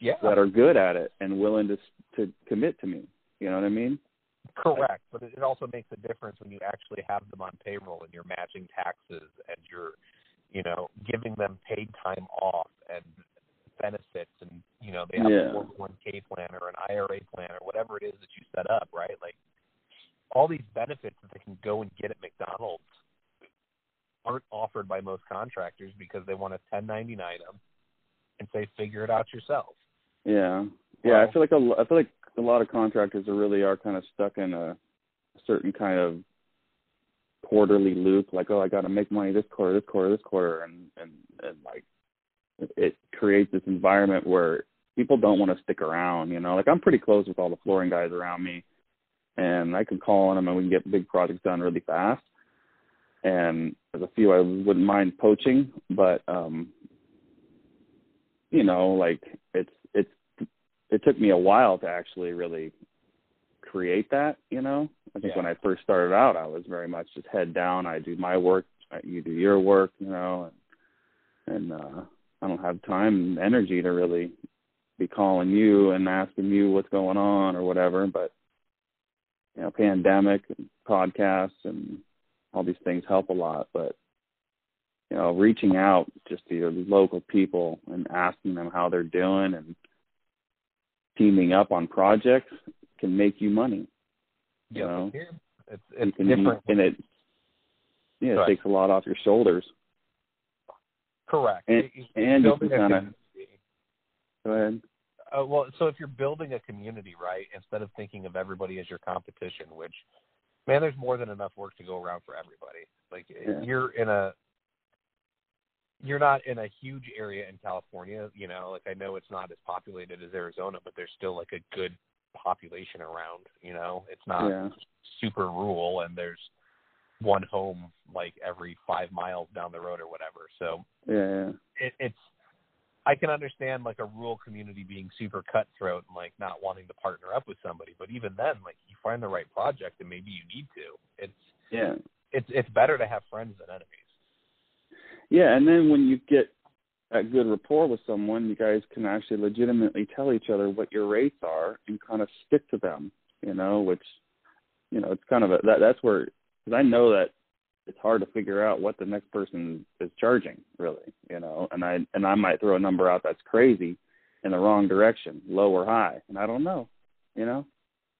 Yeah, that are good at it and willing to to commit to me. You know what I mean? Correct. But it also makes a difference when you actually have them on payroll and you're matching taxes and you're, you know, giving them paid time off and benefits and you know they have Yeah. a 401k plan or an IRA plan or whatever it is that you set up, right? Like all these benefits that they can go and get at McDonald's aren't offered by most contractors because they want to 1099 them and say figure it out yourself. Yeah. Yeah, Well- I feel like a I feel like a lot of contractors are really are kind of stuck in a certain kind of quarterly loop like oh I got to make money this quarter this quarter this quarter and and and like it, creates this environment where people don't want to stick around you know? Like I'm pretty close with all the flooring guys around me and I can call on them and we can get big projects done really fast. And there's a few I wouldn't mind poaching but um you know like it's it took me a while to actually really create that you know i think Yeah. when i first started out i was very much just head down i do my work you do your work you know and and uh i don't have time and energy to really be calling you and asking you what's going on or whatever but you know pandemic and podcasts and all these things help a lot but you know reaching out just to your local people and asking them how they're doing and teaming up on projects can make you money. You Yep, know? It's You it's different. and it yeah, it takes a lot off your shoulders. Correct. And- You- you- and you can kinda- Go ahead. Uh, well, so if you're building a community, right, instead of thinking of everybody as your competition, which, man, there's more than enough work to go around for everybody. Like Yeah. you're in a, you're not in a huge area in California. You know, like I know it's not as populated as Arizona, but there's still like a good population around. You know, it's not yeah. super rural, and there's one home like every five miles down the road or whatever. So Yeah, yeah. it, it's I can understand like a rural community being super cutthroat and like not wanting to partner up with somebody, but even then, like you find the right project and maybe you need to. It's Yeah. it's it's better to have friends than enemies. Yeah, and then when you get a good rapport with someone, you guys can actually legitimately tell each other what your rates are and kind of stick to them, you know, which, you know, it's kind of a, that, that's where, because I know that it's hard to figure out what the next person is charging, really, you know, and I, and I might throw a number out that's crazy in the wrong direction, low or high, and I don't know, you know?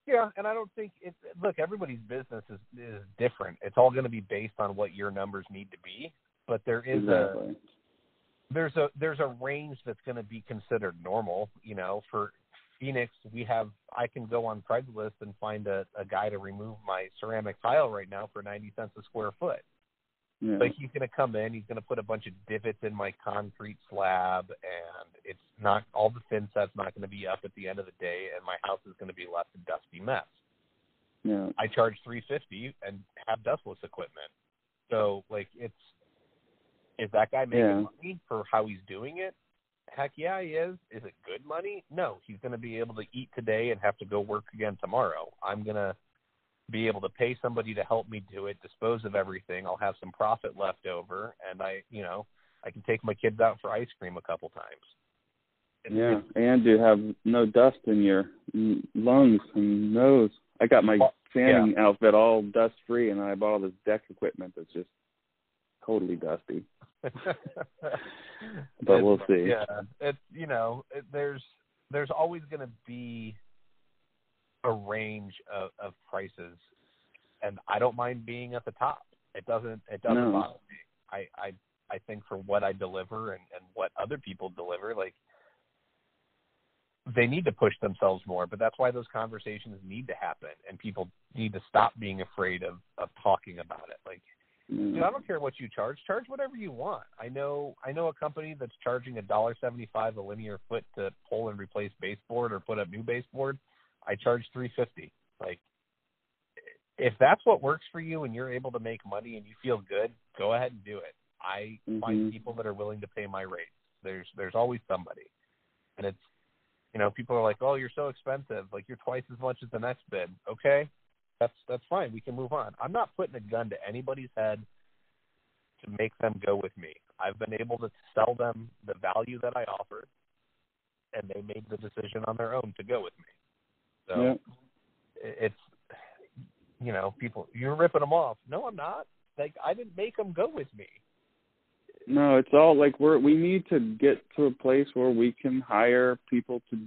Yeah, and I don't think it's look, everybody's business is is different. It's all going to be based on what your numbers need to be, but there is a there's a there's a range that's going to be considered normal. You know, for Phoenix, we have I can go on Craigslist and find a, a guy to remove my ceramic tile right now for ninety cents a square foot. Yeah. Like he's going to come in, he's going to put a bunch of divots in my concrete slab, and it's not all the thin set's not going to be up at the end of the day, and my house is going to be left a dusty mess. Yeah. I charge three fifty and have dustless equipment. So like it's is that guy making Yeah. money for how he's doing it? Heck yeah, he is. Is it good money? No, he's going to be able to eat today and have to go work again tomorrow. I'm going to be able to pay somebody to help me do it, dispose of everything. I'll have some profit left over, and I, you know, I can take my kids out for ice cream a couple times. It's- Yeah, it's- and you have no dust in your lungs and nose. I got my Well, sanding outfit all dust free, and I bought all this deck equipment that's just totally dusty. But we'll see. Yeah, it's you know, it, there's there's always going to be a range of, of prices, and I don't mind being at the top. It doesn't it doesn't No. bother me. I I I think for what I deliver and and what other people deliver, like they need to push themselves more. But that's why those conversations need to happen, and people need to stop being afraid of of talking about it. Like Mm. Dude, I don't care what you charge. Charge whatever you want. I know I know a company that's charging a dollar seventy five a linear foot to pull and replace baseboard or put up new baseboard. I charge three fifty. Like if that's what works for you and you're able to make money and you feel good, go ahead and do it. I find Mhm. people that are willing to pay my rates. There's there's always somebody. And it's you know, people are like, Oh, you're so expensive, like you're twice as much as the next bid. Okay. That's that's fine. We can move on. I'm not putting a gun to anybody's head to make them go with me. I've been able to sell them the value that I offered, and they made the decision on their own to go with me. So Yeah. it's you know, people you're ripping them off. No, I'm not. Like I didn't make them go with me. No, it's all like we're we need to get to a place where we can hire people to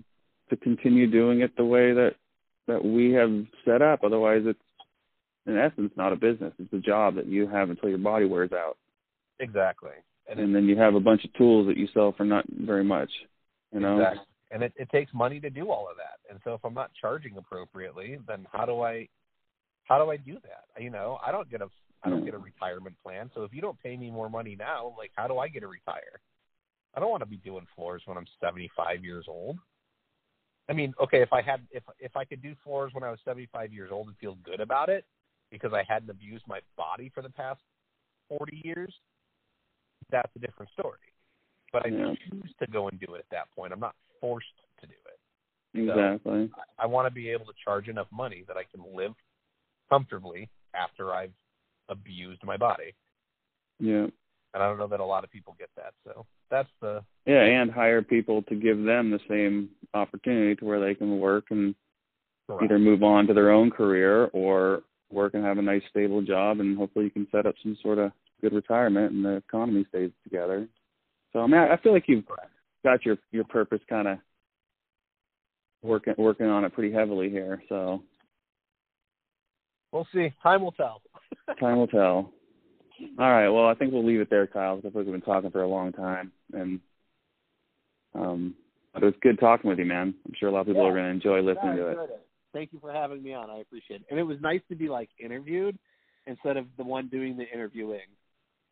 to continue doing it the way that that we have set up. Otherwise, it's in essence not a business. It's a job that you have until your body wears out, Exactly. And and then you have a bunch of tools that you sell for not very much. You know. Exactly. And it, it takes money to do all of that. And so if I'm not charging appropriately, then how do I how do I do that? You know, I don't get a I don't get a retirement plan. So if you don't pay me more money now, like how do I get to retire? I don't want to be doing floors when I'm 75 years old. I mean, okay, if I had if if I could do floors when I was 75 years old and feel good about it because I hadn't abused my body for the past 40 years, that's a different story. But I Yeah. choose to go and do it at that point. I'm not forced to do it. Exactly. I, I want to be able to charge enough money that I can live comfortably after I've abused my body. Yeah. And I don't know that a lot of people get that. So that's the Yeah, and hire people to give them the same opportunity to where they can work and either move on to their own career or work and have a nice stable job and hopefully you can set up some sort of good retirement and the economy stays together. So I mean I I feel like you've got your your purpose kind of working working on it pretty heavily here. So We'll see. Time will tell. time will tell. All right, well I think we'll leave it there, Kyle. 'cause I feel like we've been talking for a long time and um but it was good talking with you, man. I'm sure a lot of people Yeah. are going to enjoy listening to it. it. Thank you for having me on. I appreciate it. And it was nice to be like interviewed instead of the one doing the interviewing.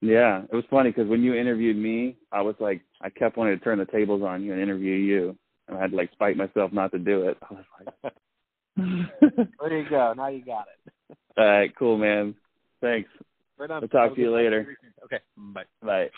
Yeah, it was funny because when you interviewed me, I was like, I kept wanting to turn the tables on you and interview you, and I had to like fight myself not to do it. I was like, There you go. Now you got it. all right, cool, man. Thanks. Right on. We'll talk to you later. Okay. Bye. Bye.